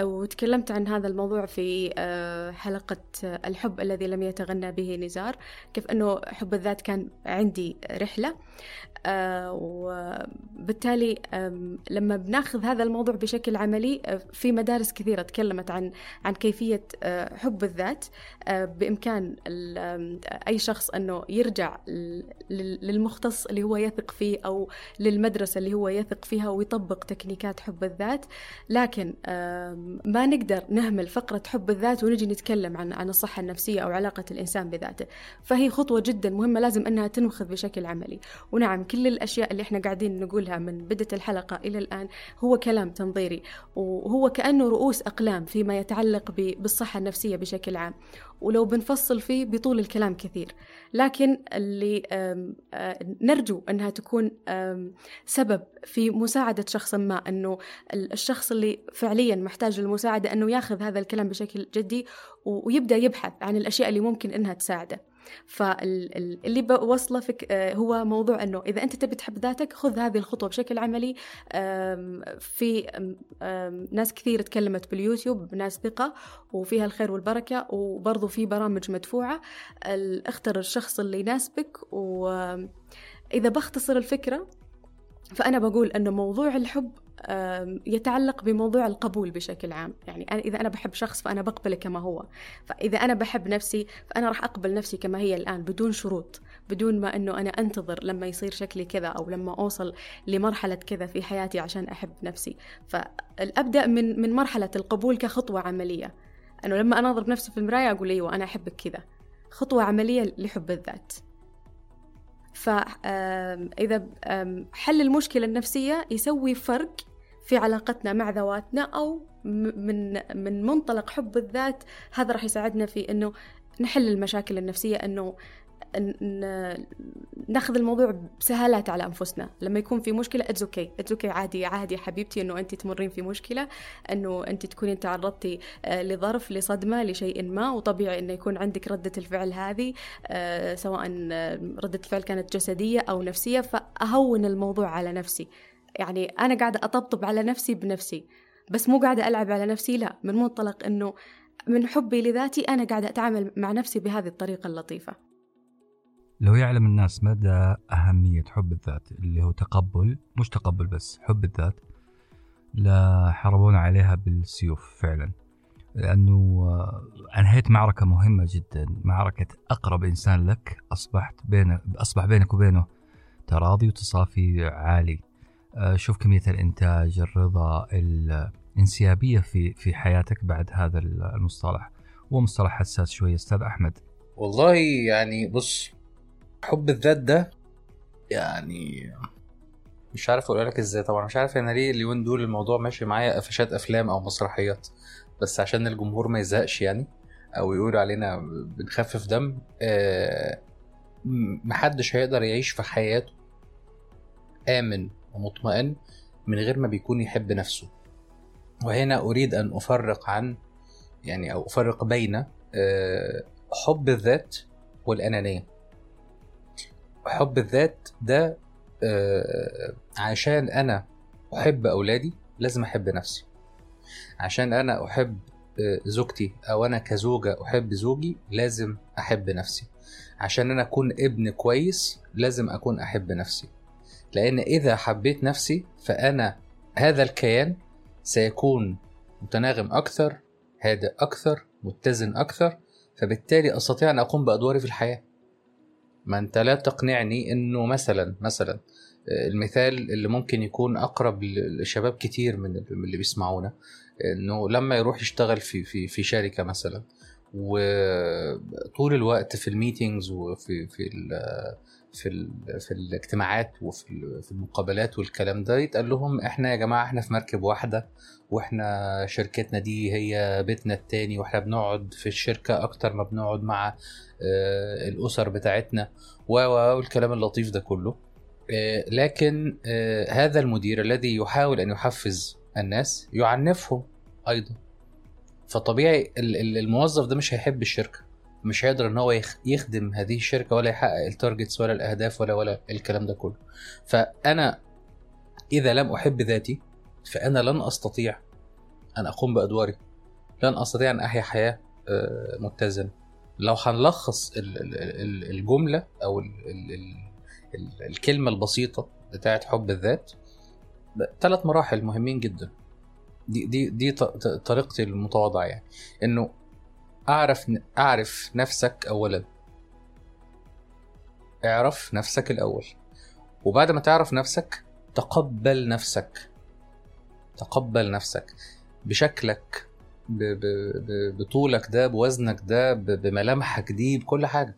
وتكلمت عن هذا الموضوع في آه، حلقة الحب الذي لم يتغنى به نزار كيف أنه حب الذات كان عندي رحلة. آه، وبالتالي لما بناخذ هذا الموضوع بشكل عملي آه، في مدارس كثيرة تكلمت عن عن كيفية حب الذات. بإمكان أي شخص أنه يرجع للمختص اللي هو يثق فيه أو للمدرسة اللي هو يثق فيها ويطبق تكنيكات حب الذات. لكن ما نقدر نهمل فقرة حب الذات ونجي نتكلم عن عن الصحة النفسية أو علاقة الإنسان بذاته. فهي خطوة جدا مهمة لازم أنها تنخذ بشكل عملي. ونعم كل الأشياء اللي إحنا قاعدين نقولها من بدء الحلقة إلى الآن هو كلام تنظيري وهو كأنه رؤوس أقلام فيما يتعلق بالصحة النفسية بشكل عام. ولو بنفصل فيه بطول الكلام كثير. لكن اللي نرجو أنها تكون سبب في مساعدة شخص ما أنه الشخص اللي فعليا محتاج للمساعدة أنه ياخذ هذا الكلام بشكل جدي ويبدأ يبحث عن الأشياء اللي ممكن أنها تساعده. فاللي بوصله فك آه، هو موضوع إنه إذا أنت تبي تحب ذاتك خذ هذه الخطوة بشكل عملي. في ناس كثير تكلمت باليوتيوب ناس ثقة وفيها الخير والبركة وبرضو في برامج مدفوعة. اختر الشخص اللي يناسبك واذا بختصر الفكرة فأنا بقول أنه موضوع الحب يتعلق بموضوع القبول بشكل عام. يعني إذا أنا بحب شخص فأنا بقبله كما هو. فإذا أنا بحب نفسي فأنا راح أقبل نفسي كما هي الآن بدون شروط بدون ما أنه أنا أنتظر لما يصير شكلي كذا أو لما أوصل لمرحلة كذا في حياتي عشان أحب نفسي. فأبدأ من من مرحلة القبول كخطوة عملية. أنه لما أناظر بنفسي في المراية أقول أيوة أنا أحبك كذا. خطوة عملية لحب الذات. فإذا حل المشكلة النفسية يسوي فرق في علاقتنا مع ذواتنا أو من من منطلق حب الذات. هذا راح يساعدنا في إنه نحل المشاكل النفسية إنه ناخذ الموضوع بسهالات على أنفسنا. لما يكون في مشكلة it's okay it's okay عادي عادي حبيبتي إنه انت تمرين في مشكلة إنه انت تكونين تعرضتي آه، لظرف لصدمة لشيء ما. وطبيعي إنه يكون عندك ردة الفعل هذه آه، سواء ردة الفعل كانت جسدية أو نفسية فأهون الموضوع على نفسي. يعني أنا قاعدة أطبطب على نفسي بنفسي بس مو قاعدة ألعب على نفسي لا من منطلق إنه من حبي لذاتي أنا قاعدة أتعامل مع نفسي بهذه الطريقة اللطيفة. لو يعلم الناس مدى أهمية حب الذات اللي هو تقبل مش تقبل بس حب الذات لحربونا عليها بالسيوف فعلا. لأنه أنهيت معركة مهمة جدا معركة أقرب إنسان لك أصبحت بين أصبح بينك وبينه تراضي وتصافي عالي. شوف كمية الإنتاج الرضا الانسيابية في في حياتك بعد هذا المصطلح. هو مصطلح حساس شوية أستاذ أحمد. والله يعني بص حب الذات ده يعني مش عارف أقول لك إزاي طبعا. مش عارف أنا ليه اليومين دول الموضوع ماشي معايا قفشات أفلام أو مسرحيات بس عشان الجمهور ما يزهقش يعني أو يقول علينا بنخفف دم آه محدش هيقدر يعيش في حياته آمن. ومطمئن من غير ما بيكون يحب نفسه. وهنا أريد أن أفرق عن يعني أو أفرق بين آه حب الذات والأنانية. حب الذات ده آه، عشان أنا أحب أولادي لازم أحب نفسي. عشان أنا أحب آه، زوجتي أو أنا كزوجة أحب زوجي لازم أحب نفسي. عشان أنا أكون ابن كويس لازم أكون أحب نفسي. لأن إذا حبيت نفسي فأنا هذا الكيان سيكون متناغم أكثر هادئ أكثر متزن أكثر فبالتالي أستطيع أن أقوم بأدواري في الحياة. ما أنت لا تقنعني إنه مثلا مثلا آه، المثال اللي ممكن يكون أقرب لشباب كتير من اللي بيسمعونا إنه لما يروح يشتغل في في في شركة مثلا وطول الوقت في الميتينجز وفي في في في الاجتماعات وفي في المقابلات والكلام ده يتقال لهم إحنا يا جماعة إحنا في مركب واحدة وإحنا شركتنا دي هي بيتنا التاني وإحنا بنقعد في الشركة أكتر ما بنقعد مع آه، الأسر بتاعتنا والكلام اللطيف ده كله. آه، لكن آه، هذا المدير الذي يحاول أن يحفز الناس يعنفهم أيضا. فطبيعي الموظف ده مش هيحب الشركة. مش هيقدر إن هو يخدم هذه الشركة ولا يحقق التارجتس ولا الأهداف ولا ولا الكلام ده كله. فأنا إذا لم أحب ذاتي فأنا لن أستطيع أن أقوم بأدواري. لن أستطيع أن أحيا حياة آه، متزنة. لو هنلخص الجملة أو الكلمة البسيطة بتاعت حب الذات ثلاث مراحل مهمين جدا. دي دي دي طريقتي المتواضعة يعني. إنه أعرف أعرف نفسك اولا. اعرف نفسك الأول. وبعد ما تعرف نفسك تقبل نفسك. تقبل نفسك. بشكلك بطولك ده بوزنك ده بملامحك دي بكل حاجة.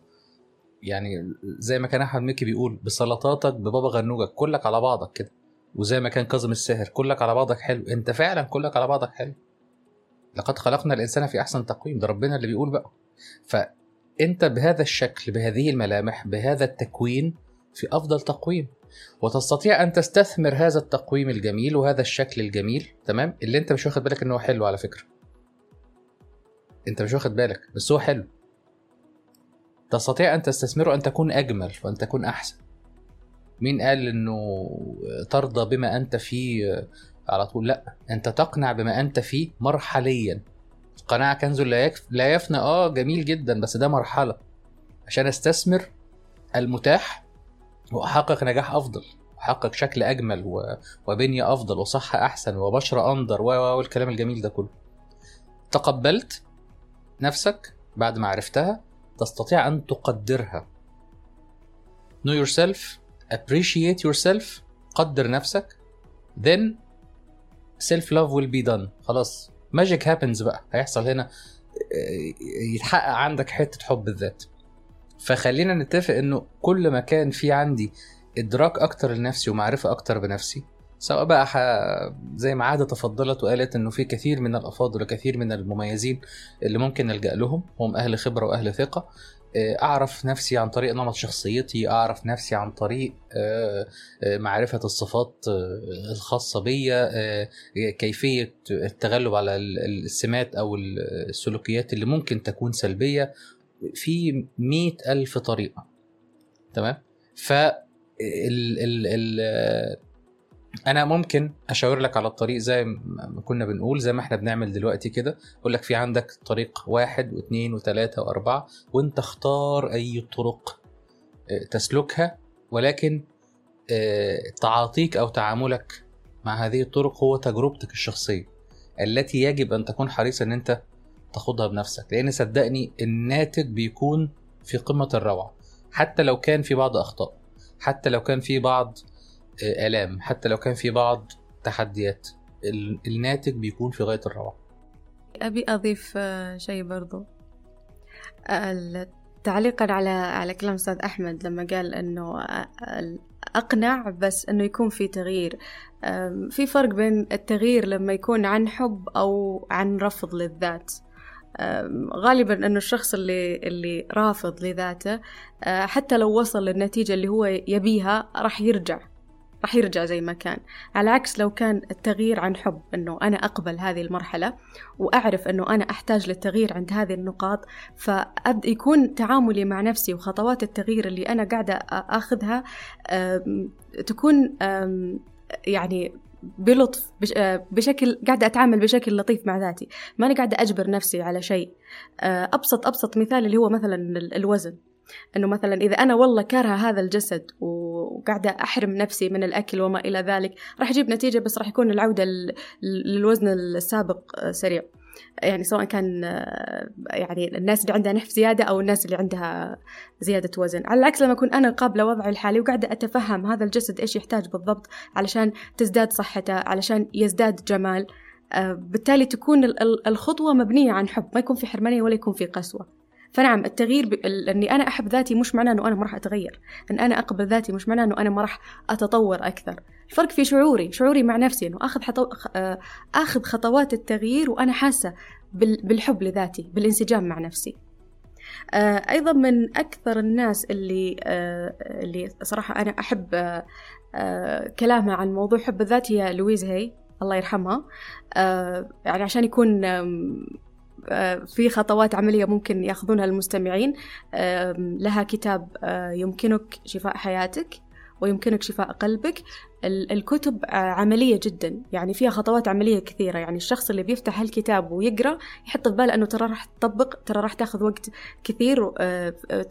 يعني زي ما كان أحمد مكي بيقول بسلطاتك ببابا غنوجك كلك على بعضك كده. وزي ما كان كاظم الساهر كلك على بعضك حلو. أنت فعلا كلك على بعضك حلو. لقد خلقنا الإنسان في أحسن تقويم ده ربنا اللي بيقول بقى. فأنت بهذا الشكل بهذه الملامح بهذا التكوين في أفضل تقويم. وتستطيع أن تستثمر هذا التقويم الجميل وهذا الشكل الجميل تمام؟ اللي أنت مش واخد بالك إن هو حلو على فكرة. أنت مش واخد بالك بس هو حلو. تستطيع أن تستثمره ان تكون أجمل وأن تكون أحسن. مين قال إنه ترضى بما أنت فيه على طول. لا انت تقنع بما انت فيه مرحليا. قناعة كنز لا يكف لا يفنى. آه جميل جدا بس ده مرحلة. عشان استثمر المتاح وأحقق نجاح أفضل. واحقق شكل أجمل و... وبنية أفضل وصحة أحسن وبشرة انضر و... والكلام الجميل ده كله. تقبلت نفسك بعد ما عرفتها. تستطيع أن تقدرها. Know yourself. Appreciate yourself. قدر نفسك. Then self love will be done. خلاص. Magic happens بقى. هيحصل هنا. يتحقق عندك حتة حب الذات فخلينا نتفق إنه كل ما كان في عندي إدراك أكتر لنفسي ومعرفة أكتر بنفسي سواء بقى. زي ما عادة تفضلت وقالت إنه في كثير من الأفاضل وكثير من المميزين اللي ممكن نلجا لهم هم أهل خبرة وأهل ثقة. أعرف نفسي عن طريق نمط شخصيتي أعرف نفسي عن طريق معرفة الصفات الخاصة بيا كيفية التغلب على السمات أو السلوكيات اللي ممكن تكون سلبية في مئة ألف طريقة. تمام؟ ف ال ال ال أنا ممكن أشاور لك على الطريق زي ما كنا بنقول زي ما إحنا بنعمل دلوقتي كده. أقول لك في عندك طريق واحد واثنين وثلاثة وأربعة وأنت اختار أي طرق تسلكها ولكن تعاطيك أو تعاملك مع هذه الطرق هو تجربتك الشخصية التي يجب أن تكون حريص إن أنت تاخدها بنفسك. لأن صدقني الناتج بيكون في قمة الروعة. حتى لو كان في بعض أخطاء حتى لو كان في بعض آلام. حتى لو كان في بعض تحديات الناتج بيكون في غاية الروعة. أبي أضيف شيء برضو. تعليقا على على كلام أستاذ أحمد لما قال إنه أقنع بس إنه يكون في تغيير. في فرق بين التغيير لما يكون عن حب أو عن رفض للذات. غالبا إنه الشخص اللي اللي رافض لذاته حتى لو وصل للنتيجة اللي هو يبيها راح يرجع. راح يرجع زي ما كان. على عكس لو كان التغيير عن حب إنه أنا أقبل هذه المرحلة وأعرف إنه أنا أحتاج للتغيير عند هذه النقاط فابدا يكون تعاملي مع نفسي وخطوات التغيير اللي أنا قاعدة أخذها تكون يعني بلطف بشكل قاعدة أتعامل بشكل لطيف مع ذاتي. ما أنا قاعدة أجبر نفسي على شيء. أبسط أبسط مثال اللي هو مثلا الوزن. إنه مثلا إذا أنا والله كارهه هذا الجسد وقاعدة أحرم نفسي من الأكل وما إلى ذلك. راح أجيب نتيجة بس راح يكون العودة للوزن السابق سريع. يعني سواء كان يعني الناس اللي عندها نحف زيادة أو الناس اللي عندها زيادة وزن. على العكس لما أكون أنا قابلة وضعي الحالي وقاعدة أتفهم هذا الجسد إيش يحتاج بالضبط علشان تزداد صحته علشان يزداد جمال بالتالي تكون الخطوة مبنية عن حب. ما يكون في حرمانية ولا يكون في قسوة. فنعم التغيير ب... إني أنا أحب ذاتي مش معناه إنه أنا ما راح أتغير. إن أنا أقبل ذاتي مش معناه إنه أنا ما راح أتطور أكثر. الفرق في شعوري شعوري مع نفسي إنه آخذ حطو... آخذ خطوات التغيير وأنا حاسة بال... بالحب لذاتي بالانسجام مع نفسي. أيضا من أكثر الناس اللي اللي صراحة أنا أحب كلامها عن موضوع حب الذات هي لويز هي الله يرحمها. يعني عشان يكون في خطوات عملية ممكن ياخذونها المستمعين. لها كتاب يمكنك شفاء حياتك ويمكنك شفاء قلبك. الكتب عملية جدا يعني فيها خطوات عملية كثيرة. يعني الشخص اللي بيفتح هالكتاب ويقرأ يحط في باله أنه ترى راح تطبق ترى راح تاخذ وقت كثير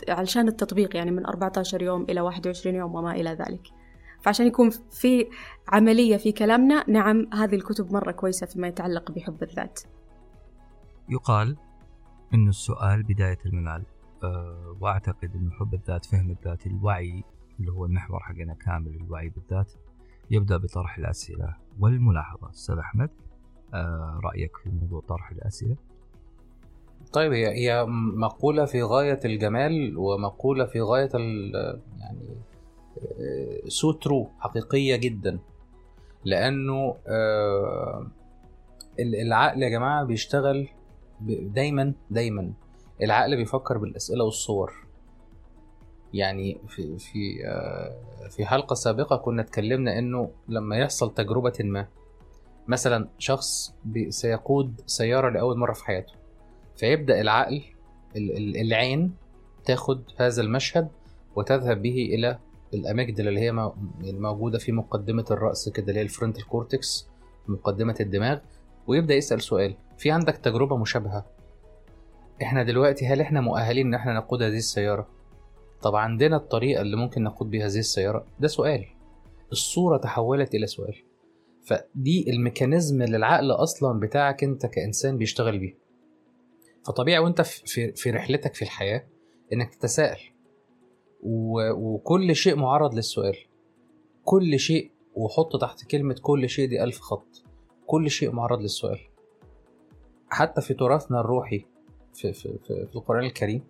علشان التطبيق يعني من 14 يوم إلى 21 يوم وما إلى ذلك. فعشان يكون في عملية في كلامنا نعم هذه الكتب مرة كويسة فيما يتعلق بحب الذات. يقال أن السؤال بداية المنال أه وأعتقد أن حب الذات فهم الذات الوعي اللي هو المحور حقنا كامل الوعي بالذات يبدأ بطرح الأسئلة والملاحظة. أستاذ أحمد أه رأيك في موضوع طرح الأسئلة؟ طيب هي هي مقولة في غاية الجمال ومقولة في غاية يعني so true حقيقية جدا. لأنه آه العقل يا جماعة بيشتغل دايما دايما العقل بيفكر بالأسئلة والصور. يعني في في في حلقة سابقة كنا اتكلمنا إنه لما يحصل تجربة ما مثلا شخص سيقود سيارة لأول مرة في حياته فيبدأ العقل العين تاخد هذا المشهد وتذهب به إلى ال amygdala اللي هي مو- الموجودة في مقدمة الرأس كده اللي هي ال frontal cortex مقدمة الدماغ ويبدأ يسأل سؤال. في عندك تجربة مشابهة؟ إحنا دلوقتي هل إحنا مؤهلين إن إحنا نقود هذه السيارة؟ طب عندنا الطريقة اللي ممكن نقود بيها هذه السيارة؟ ده سؤال. الصورة تحولت إلى سؤال. فدي الميكانيزم اللي العقل أصلا بتاعك أنت كإنسان بيشتغل بيه. فطبيعي وأنت في- في رحلتك في الحياة إنك تتساءل. وكل شيء معرض للسؤال. كل شيء وحط تحت كلمة كل شيء دي ألف خط. كل شيء معرض للسؤال. حتى في تراثنا الروحي في, في, في, في القرآن الكريم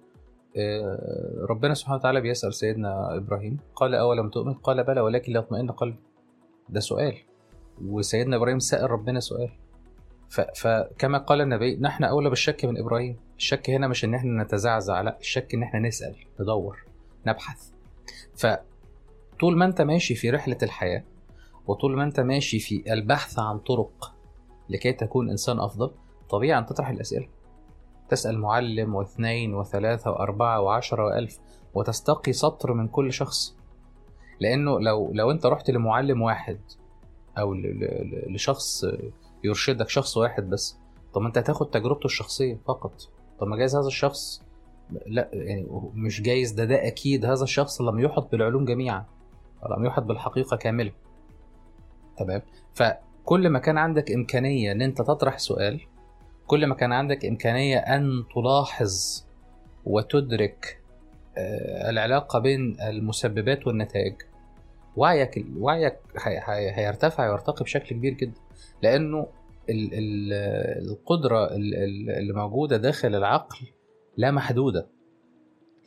آه، ربنا سبحانه وتعالى بيسأل سيدنا إبراهيم قال أولم تؤمن؟ قال بلى ولكن ليطمئن قلبي. ده سؤال. وسيدنا إبراهيم سأل ربنا سؤال. فكما قال النبي نحن أولى بالشك من إبراهيم. الشك هنا مش إن إحنا نتزعزع لا الشك إن إحنا نسأل ندور نبحث. فطول ما أنت ماشي في رحلة الحياة وطول ما أنت ماشي في البحث عن طرق لكي تكون إنسان أفضل طبيعي أن تطرح الأسئلة. تسأل معلم واثنين وثلاثة وأربعة وعشرة وألف وتستقي سطر من كل شخص. لأنه لو لو أنت رحت لمعلم واحد أو لشخص يرشدك شخص واحد بس طب ما أنت هتاخد تجربته الشخصية فقط. طب ما جايز هذا الشخص؟ لا يعني مش جايز. ده ده أكيد هذا الشخص لم يحط بالعلوم جميعا لم يحط بالحقيقة كاملة. تمام؟ فكل ما كان عندك إمكانية إن أنت تطرح سؤال كل ما كان عندك إمكانية أن تلاحظ وتدرك آه، العلاقة بين المسببات والنتائج وعيك وعيك هي- هي- هيرتفع ويرتقي بشكل كبير جدا لأنه ال- ال- القدرة ال- ال- اللي موجودة داخل العقل لا محدودة.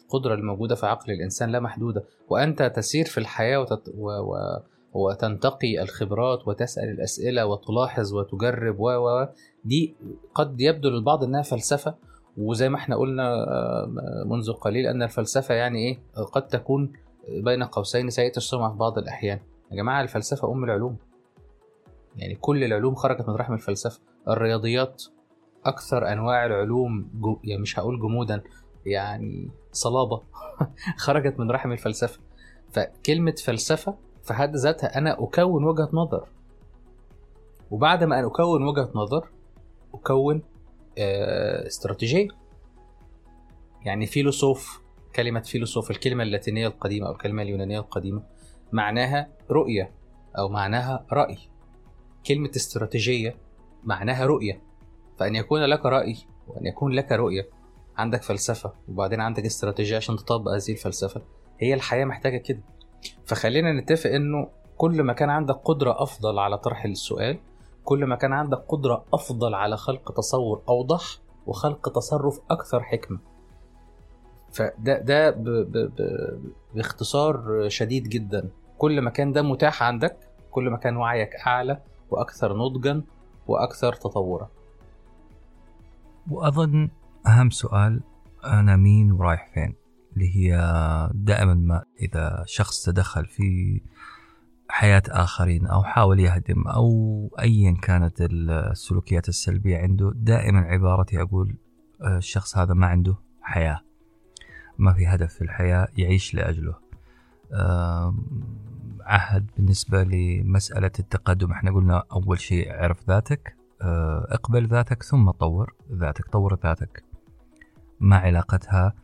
القدرة الموجودة في عقل الإنسان لا محدودة. وأنت تسير في الحياة وتت... و... و... وتنتقي الخبرات وتسأل الأسئلة وتلاحظ وتجرب و دي قد يبدو للبعض إنها فلسفة وزي ما إحنا قلنا آه، منذ قليل أن الفلسفة يعني إيه؟ قد تكون بين قوسين سيئة السمعة في بعض الأحيان. يا جماعة الفلسفة أم العلوم. يعني كل العلوم خرجت من رحم الفلسفة. الرياضيات أكثر أنواع العلوم جو... يعني مش هقول جمودا يعني صلابة خرجت من رحم الفلسفة. فكلمة فلسفة في حد ذاتها أنا أكون وجهة نظر. وبعد ما أنا أكون وجهة نظر أكون آه، استراتيجية. يعني فيلسوف كلمة فيلسوف الكلمة اللاتينية القديمة أو الكلمة اليونانية القديمة معناها رؤية أو معناها رأي. كلمة استراتيجية معناها رؤية. فأن يكون لك رأي وأن يكون لك رؤية عندك فلسفة وبعدين عندك استراتيجية عشان تطبق هذه الفلسفة هي الحياة محتاجة كده. فخلينا نتفق إنه كل ما كان عندك قدرة أفضل على طرح السؤال كل ما كان عندك قدرة أفضل على خلق تصور أوضح وخلق تصرف أكثر حكمة. فده ده ب ب ب باختصار شديد جدا. كل ما كان ده متاح عندك كل ما كان وعيك أعلى وأكثر نضجا وأكثر تطورا. وأظن أهم سؤال أنا مين ورايح فين؟ اللي هي دائما ما إذا شخص تدخل في حياة آخرين أو حاول يهدم أو أيا كانت السلوكيات السلبية عنده دائما عبارتي أقول آه، الشخص هذا ما عنده حياة. ما في هدف في الحياة يعيش لأجله. عهد بالنسبة لمسألة التقدم. إحنا قلنا أول شيء اعرف ذاتك آه، اقبل ذاتك ثم طور ذاتك طور ذاتك. ما علاقتها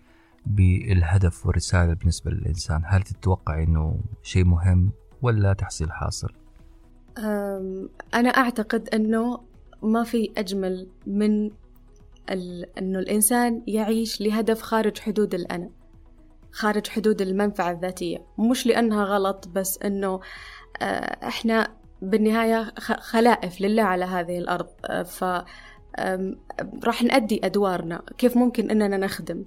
بالهدف والرسالة بالنسبة للإنسان. هل تتوقع أنه شيء مهم ولا تحصيل حاصل؟ أنا أعتقد أنه ما في أجمل من. أنه الإنسان يعيش لهدف خارج حدود الأنا خارج حدود المنفعة الذاتية. مش لأنها غلط بس أنه إحنا بالنهاية خلائف لله على هذه الأرض. ف راح نأدي أدوارنا. كيف ممكن أننا نخدم؟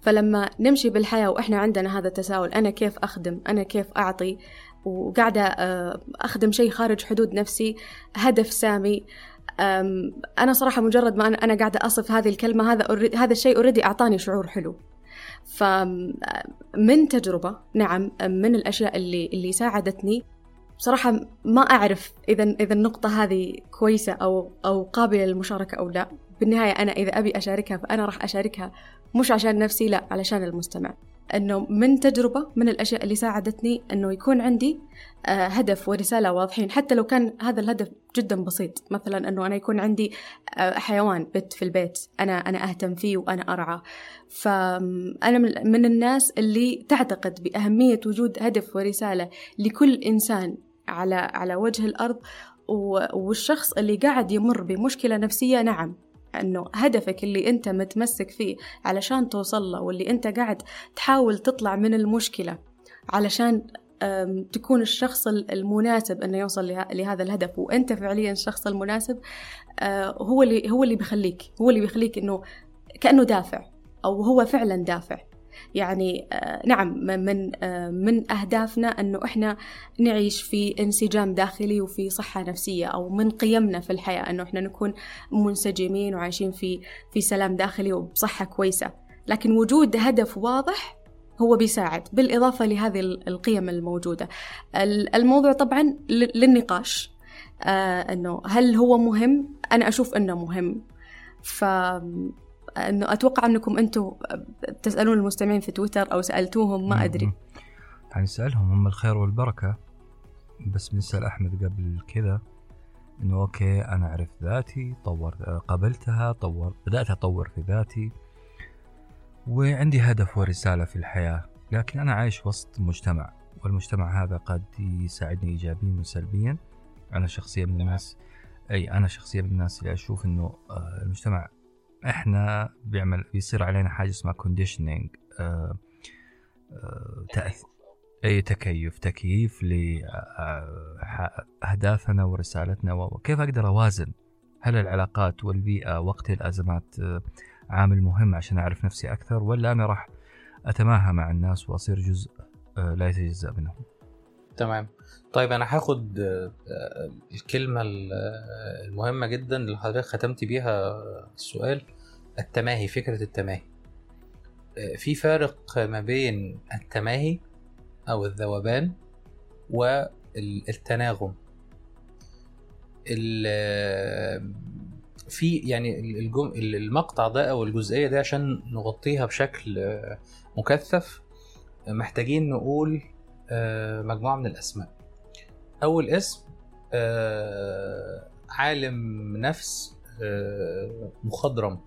فلما نمشي بالحياة وإحنا عندنا هذا التساؤل أنا كيف أخدم؟ أنا كيف أعطي؟ وقاعدة آه، أخدم شيء خارج حدود نفسي هدف سامي. أنا صراحة مجرد ما أنا قاعدة أصف هذه الكلمة هذا هذا الشيء أوريدي أعطاني شعور حلو. فمن تجربة نعم من الأشياء اللي اللي ساعدتني بصراحة ما أعرف إذا إذا النقطة هذه كويسة أو أو قابلة للمشاركة أو لا. بالنهاية أنا إذا أبي أشاركها فأنا راح أشاركها مش عشان نفسي لا علشان المستمع. إنه من تجربة من الأشياء اللي ساعدتني إنه يكون عندي آه، هدف ورسالة واضحين. حتى لو كان هذا الهدف جدا بسيط. مثلا إنه أنا يكون عندي آه، حيوان بت في البيت أنا أنا أهتم فيه وأنا ارعى فانا من الناس اللي تعتقد بأهمية وجود هدف ورسالة لكل إنسان على على وجه الأرض. والشخص اللي قاعد يمر بمشكلة نفسية نعم. أنه هدفك اللي أنت متمسك فيه علشان توصل له واللي أنت قاعد تحاول تطلع من المشكلة علشان تكون الشخص المناسب إنه يوصل لهذا الهدف. وأنت فعليا الشخص المناسب أه، هو اللي هو اللي بيخليك هو اللي بيخليك إنه كأنه دافع أو هو فعلا دافع. يعني آه، نعم من آه، من أهدافنا أنه إحنا نعيش في انسجام داخلي وفي صحة نفسية أو من قيمنا في الحياة أنه إحنا نكون منسجمين وعايشين في في سلام داخلي وبصحة كويسة. لكن وجود هدف واضح هو بيساعد بالإضافة لهذه القيم الموجودة. الموضوع طبعا للنقاش آه أنه هل هو مهم؟ أنا أشوف أنه مهم. ف أنه أتوقع أنكم أنتم تسألون المستمعين في تويتر أو سألتوهم ما أدري. يعني نسالهم هم الخير والبركة. بس بنسال أحمد قبل كذا إنه أوكي أنا عرفت ذاتي طور قابلتها طور بدأت أطور في ذاتي. وعندي هدف ورسالة في الحياة لكن أنا عايش وسط مجتمع والمجتمع هذا قد يساعدني ايجابيا وسلبيا. أنا شخصيه من الناس أي أنا شخصيه من الناس اللي أشوف إنه آه، المجتمع إحنا بيعمل بيصير علينا حاجة اسمها كونديشننج آه، آه، أي تكيف تكييف لاهدافنا آه، ورسالتنا وكيف أقدر أوازن هل العلاقات والبيئة وقت الأزمات عامل مهم عشان أعرف نفسي أكثر ولا أنا راح أتماهى مع الناس وأصير جزء لا يتجزأ منهم؟ تمام. طيب أنا هاخد الكلمة المهمة جدا اللي حضرتك ختمت بيها السؤال. التماهي فكرة التماهي. آه، في فارق ما بين التماهي أو الذوبان والتناغم. في يعني الجم... المقطع ده أو الجزئية دي عشان نغطيها بشكل آه، مكثف محتاجين نقول آه، مجموعة من الأسماء. أول اسم عالم نفس مخضرم.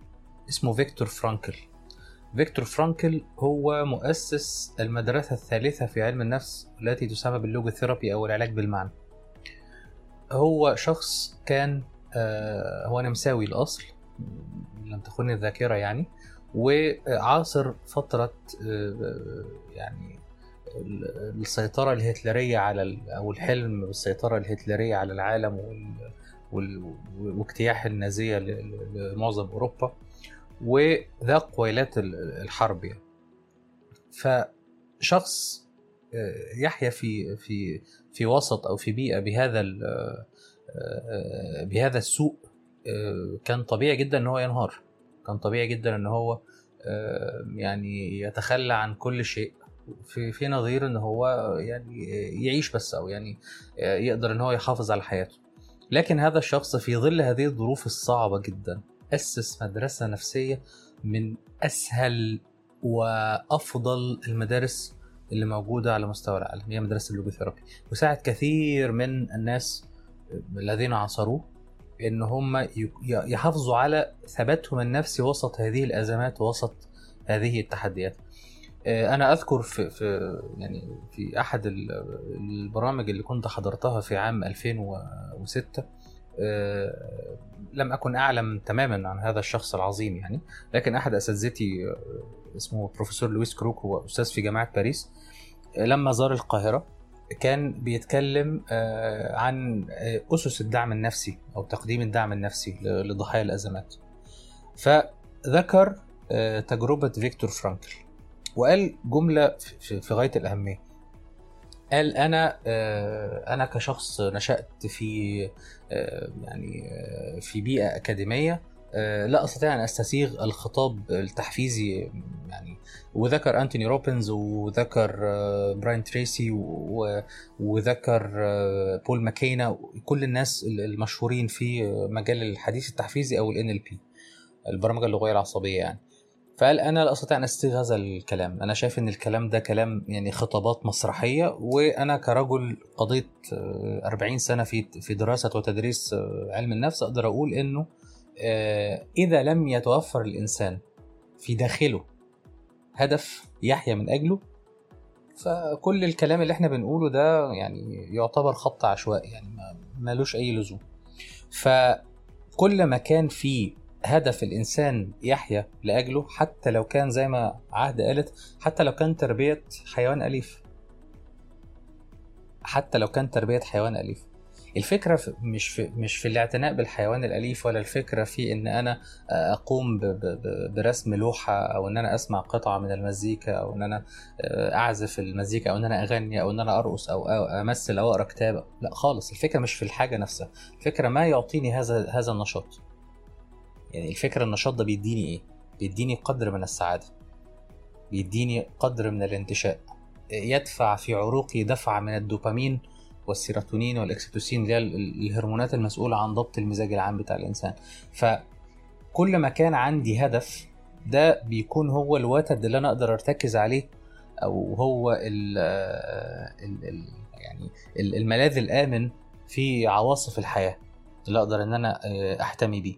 اسمه فيكتور فرانكل. فيكتور فرانكل هو مؤسس المدرسة الثالثة في علم النفس التي تسمى بال logotherapy أو العلاج بالمعنى. هو شخص كان آه هو نمساوي الأصل لم تخن الذاكرة يعني وعاصر فترة آه يعني السيطرة الهتلرية على أو الحلم بالسيطرة الهتلرية على العالم واجتياح النازية لمعظم أوروبا. وذاق ويلات الحرب يعني. فشخص آه، يحيا في في في وسط أو في بيئة بهذا آه، آه، بهذا السوء كان طبيعي جدا إن هو ينهار. كان طبيعي جدا إن هو يعني يتخلى عن كل شيء. في في نظير إن هو يعني يعيش بس أو يعني يقدر إن هو يحافظ على حياته. لكن هذا الشخص في ظل هذه الظروف الصعبة جدا أسس مدرسة نفسية من أسهل وأفضل المدارس اللي موجودة على مستوى العالم هي مدرسة اللوجوثيرابي وساعد كثير من الناس الذين عاصروه إن هم يحافظوا على ثباتهم النفسي وسط هذه الأزمات ووسط هذه التحديات. آه، أنا أذكر في, في يعني في أحد البرامج اللي كنت حضرتها في عام 2006 آه، لم أكن أعلم تماما عن هذا الشخص العظيم يعني. لكن أحد أساتذتي آه، اسمه بروفيسور لويس كروك هو أستاذ في جامعة باريس آه، لما زار القاهرة كان بيتكلم عن أسس الدعم النفسي أو تقديم الدعم النفسي لضحايا الأزمات. فذكر تجربة فيكتور فرانكل وقال جملة في غاية الأهمية. قال أنا آه، أنا كشخص نشأت في آه، يعني آه، في بيئة أكاديمية لا أستطيع أن أستسيغ الخطاب التحفيزي يعني وذكر أنتوني روبنز وذكر براين تريسي وذكر بول ماكينا كل الناس المشهورين في مجال الحديث التحفيزي أو ال بي البرمجة اللغوية العصبية يعني. فقال أنا لا أستطيع أن أستسيغ هذا الكلام. أنا شايف إن الكلام ده كلام يعني خطابات مسرحية وأنا كرجل قضيت آه، 40 سنة في في دراسة وتدريس آه، علم النفس أقدر أقول إنه آه، إذا لم يتوفر الإنسان في داخله هدف يحيا من أجله فكل الكلام اللي إحنا بنقوله ده يعني يعتبر خط عشوائي يعني ملوش أي لزوم. فكل ما كان في هدف الإنسان يحيا لأجله حتى لو كان زي ما عهد قالت حتى لو كان تربية حيوان أليف. حتى لو كان تربية حيوان أليف. الفكرة في مش في مش في الاعتناء بالحيوان الأليف ولا الفكرة في إن أنا أقوم ب- ب- ب- برسم لوحة أو إن أنا أسمع قطعة من المزيكا أو إن أنا أعزف المزيكا أو إن أنا أغني أو إن أنا أرقص أو أو أمثل أو أقرأ كتاب لا خالص الفكرة مش في الحاجة نفسها. الفكرة ما يعطيني هذا هذا النشاط. يعني الفكرة النشاط ده بيديني إيه؟ بيديني قدر من السعادة. بيديني قدر من الانتشاء. يدفع في عروقي دفعه من الدوبامين والسيروتونين والأكسيتوسين اللي هي ال- الهرمونات المسؤولة عن ضبط المزاج العام بتاع الإنسان. فكل ما كان عندي هدف ده بيكون هو الوتد اللي أنا أقدر أرتكز عليه أو هو ال ال ال يعني ال- الملاذ الآمن في عواصف الحياة اللي أقدر إن أنا آه، أحتمي بيه.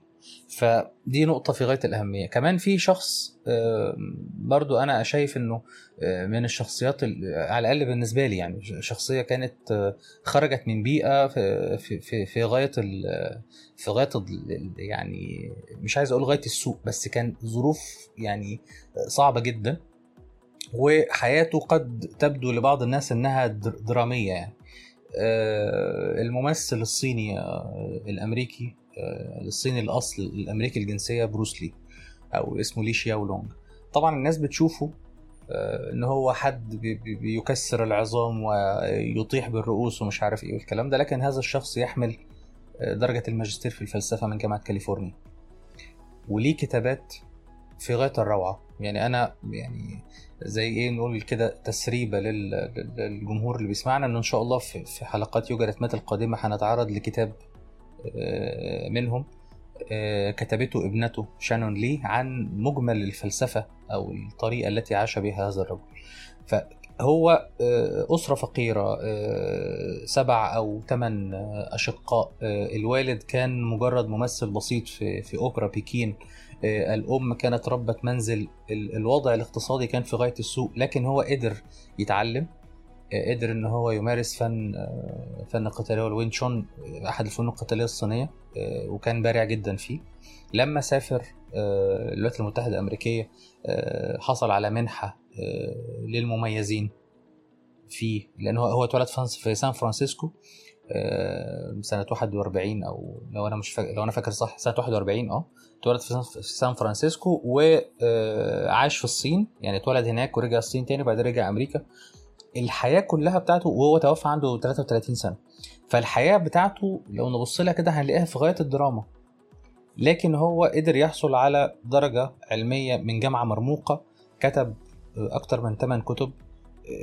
فدي نقطة في غاية الأهمية. كمان في شخص برضو أنا شايف أنه آه، من الشخصيات ال- على الأقل بالنسبة لي يعني شخصية كانت آه، خرجت من بيئة في في في, غاية في غاية يعني مش عايز أقول غاية السوء بس كان ظروف يعني صعبة جدا. وحياته قد تبدو لبعض الناس إنها در- درامية يعني. آه، الممثل الصيني آه، آه، الصيني الأصل الأمريكي الجنسية بروس لي أو اسمه لي شياو طبعا الناس بتشوفه آه، إن هو حد بي- بي- بيكسر العظام ويطيح بالرؤوس ومش عارف إيه والكلام ده لكن هذا الشخص يحمل آه، درجة الماجستير في الفلسفة من جامعة كاليفورنيا. وليه كتابات في غاية الروعة. يعني أنا يعني زي إيه نقول كده تسريبة لل- لل- للجمهور اللي بيسمعنا ان إن شاء الله في حلقات يوجا رتمات القادمة هنتعرض لكتاب منهم آه، كتبته ابنته شانون لي عن مجمل الفلسفة أو الطريقة التي عاش بها هذا الرجل. فهو آه، أسرة فقيرة آه، سبع أو ثمان أشقاء آه، الوالد كان مجرد ممثل بسيط في في أوبرا بكين. آه، الأم كانت ربة منزل ال- الوضع الاقتصادي كان في غاية السوء لكن هو قدر يتعلم. آه، قدر إن هو يمارس فن فنون القتالية والوينج تشون آه، أحد الفنون القتالية الصينية وكان بارع جدا فيه. لما سافر آه، الولايات المتحدة الأمريكية آه، حصل على منحة آه، للمميزين فيه. لأن هو هو اتولد في في سان فرانسيسكو سنة 41 أو لو أنا مش فاكر لو أنا فاكر صح سنة 41 آه اتولد في سان- في سان فرانسيسكو وعاش في الصين. يعني اتولد هناك ورجع الصين تاني وبعدين رجع أمريكا. الحياة كلها بتاعته وهو توفى عنده 33 سنة. فالحياة بتاعته لو نبص لها كده هنلاقيها في غاية الدراما. لكن هو قدر يحصل على درجة علمية من جامعة مرموقة كتب أكتر من 8 كتب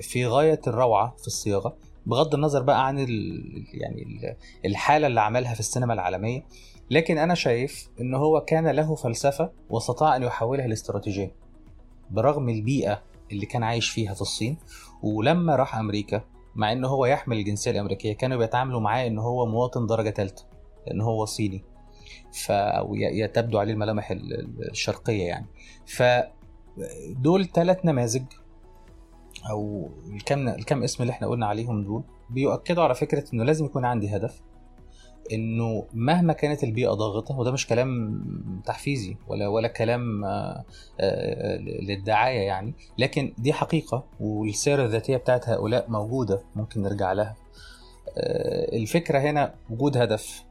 في غاية الروعة في الصياغة بغض النظر بقى عن يعني ال- الحالة اللي عملها في السينما العالمية. لكن أنا شايف إن هو كان له فلسفة واستطاع أن يحولها لاستراتيجية برغم البيئة اللي كان عايش فيها في الصين. ولما راح أمريكا مع إن هو يحمل الجنسية الأمريكية كانوا بيتعاملوا معاه إن هو مواطن درجة ثالثه لأن هو صيني. ف ي- تبدو عليه الملامح ال- ال- الشرقية يعني. فدول ثلاث نماذج أو الكم الكم اسم اللي إحنا قلنا عليهم دول بيؤكدوا على فكرة إنه لازم يكون عندي هدف إنه مهما كانت البيئة ضاغطة وده مش كلام تحفيزي ولا ولا كلام آه، آه، للدعاية يعني لكن دي حقيقة والسيرة الذاتية بتاعت هؤلاء موجودة ممكن نرجع لها. آه، الفكرة هنا وجود هدف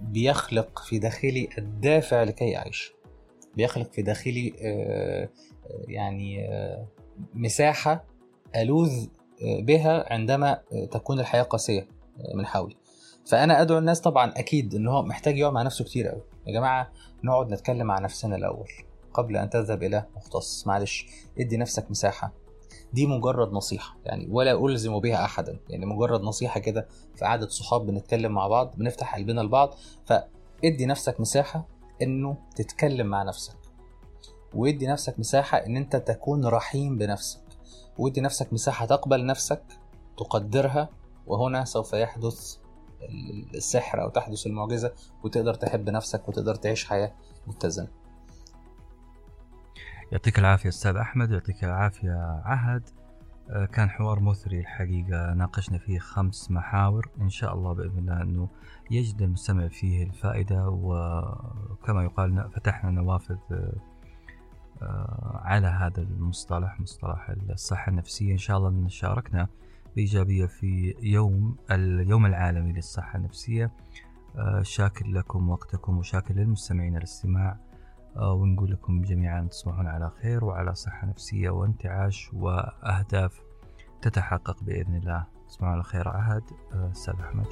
بيخلق في داخلي الدافع لكي اعيش بيخلق في داخلي آه، آه، يعني آه، مساحة ألوذ آه، بها عندما آه، تكون الحياة قاسية آه، من حولي. فأنا أدعو الناس طبعا أكيد إن هو محتاج يقعد مع نفسه كتير قوي يا جماعة نقعد نتكلم مع نفسنا الأول قبل أن تذهب إلى مختص. معلش ادي نفسك مساحة. دي مجرد نصيحة يعني ولا ألزم بها احدا. يعني مجرد نصيحة كده في قعدة صحاب بنتكلم مع بعض بنفتح قلبنا لبعض. فادي نفسك مساحة إنه تتكلم مع نفسك. ويدي نفسك مساحة إن أنت تكون رحيم بنفسك. ويدي نفسك مساحة تقبل نفسك تقدرها وهنا سوف يحدث السحر أو تحدث المعجزة وتقدر تحب نفسك وتقدر تعيش حياة متزنة. يعطيك العافية أستاذ أحمد يعطيك العافية عهد. آه، كان حوار مثري الحقيقة ناقشنا فيه خمس محاور. إن شاء الله بإذن الله أنه يجد المستمع فيه الفائدة. وكما يقال فتحنا نوافذ آه، على هذا المصطلح مصطلح الصحة النفسية. إن شاء الله شاركنا بإيجابية في يوم اليوم العالمي للصحة النفسية. آه، شاكر لكم وقتكم وشاكر للمستمعين الاستماع آه، ونقول لكم جميعا تصبحون على خير وعلى صحة نفسية وانتعاش وأهداف تتحقق بإذن الله. تصبحون على خير عهد أستاذ أحمد.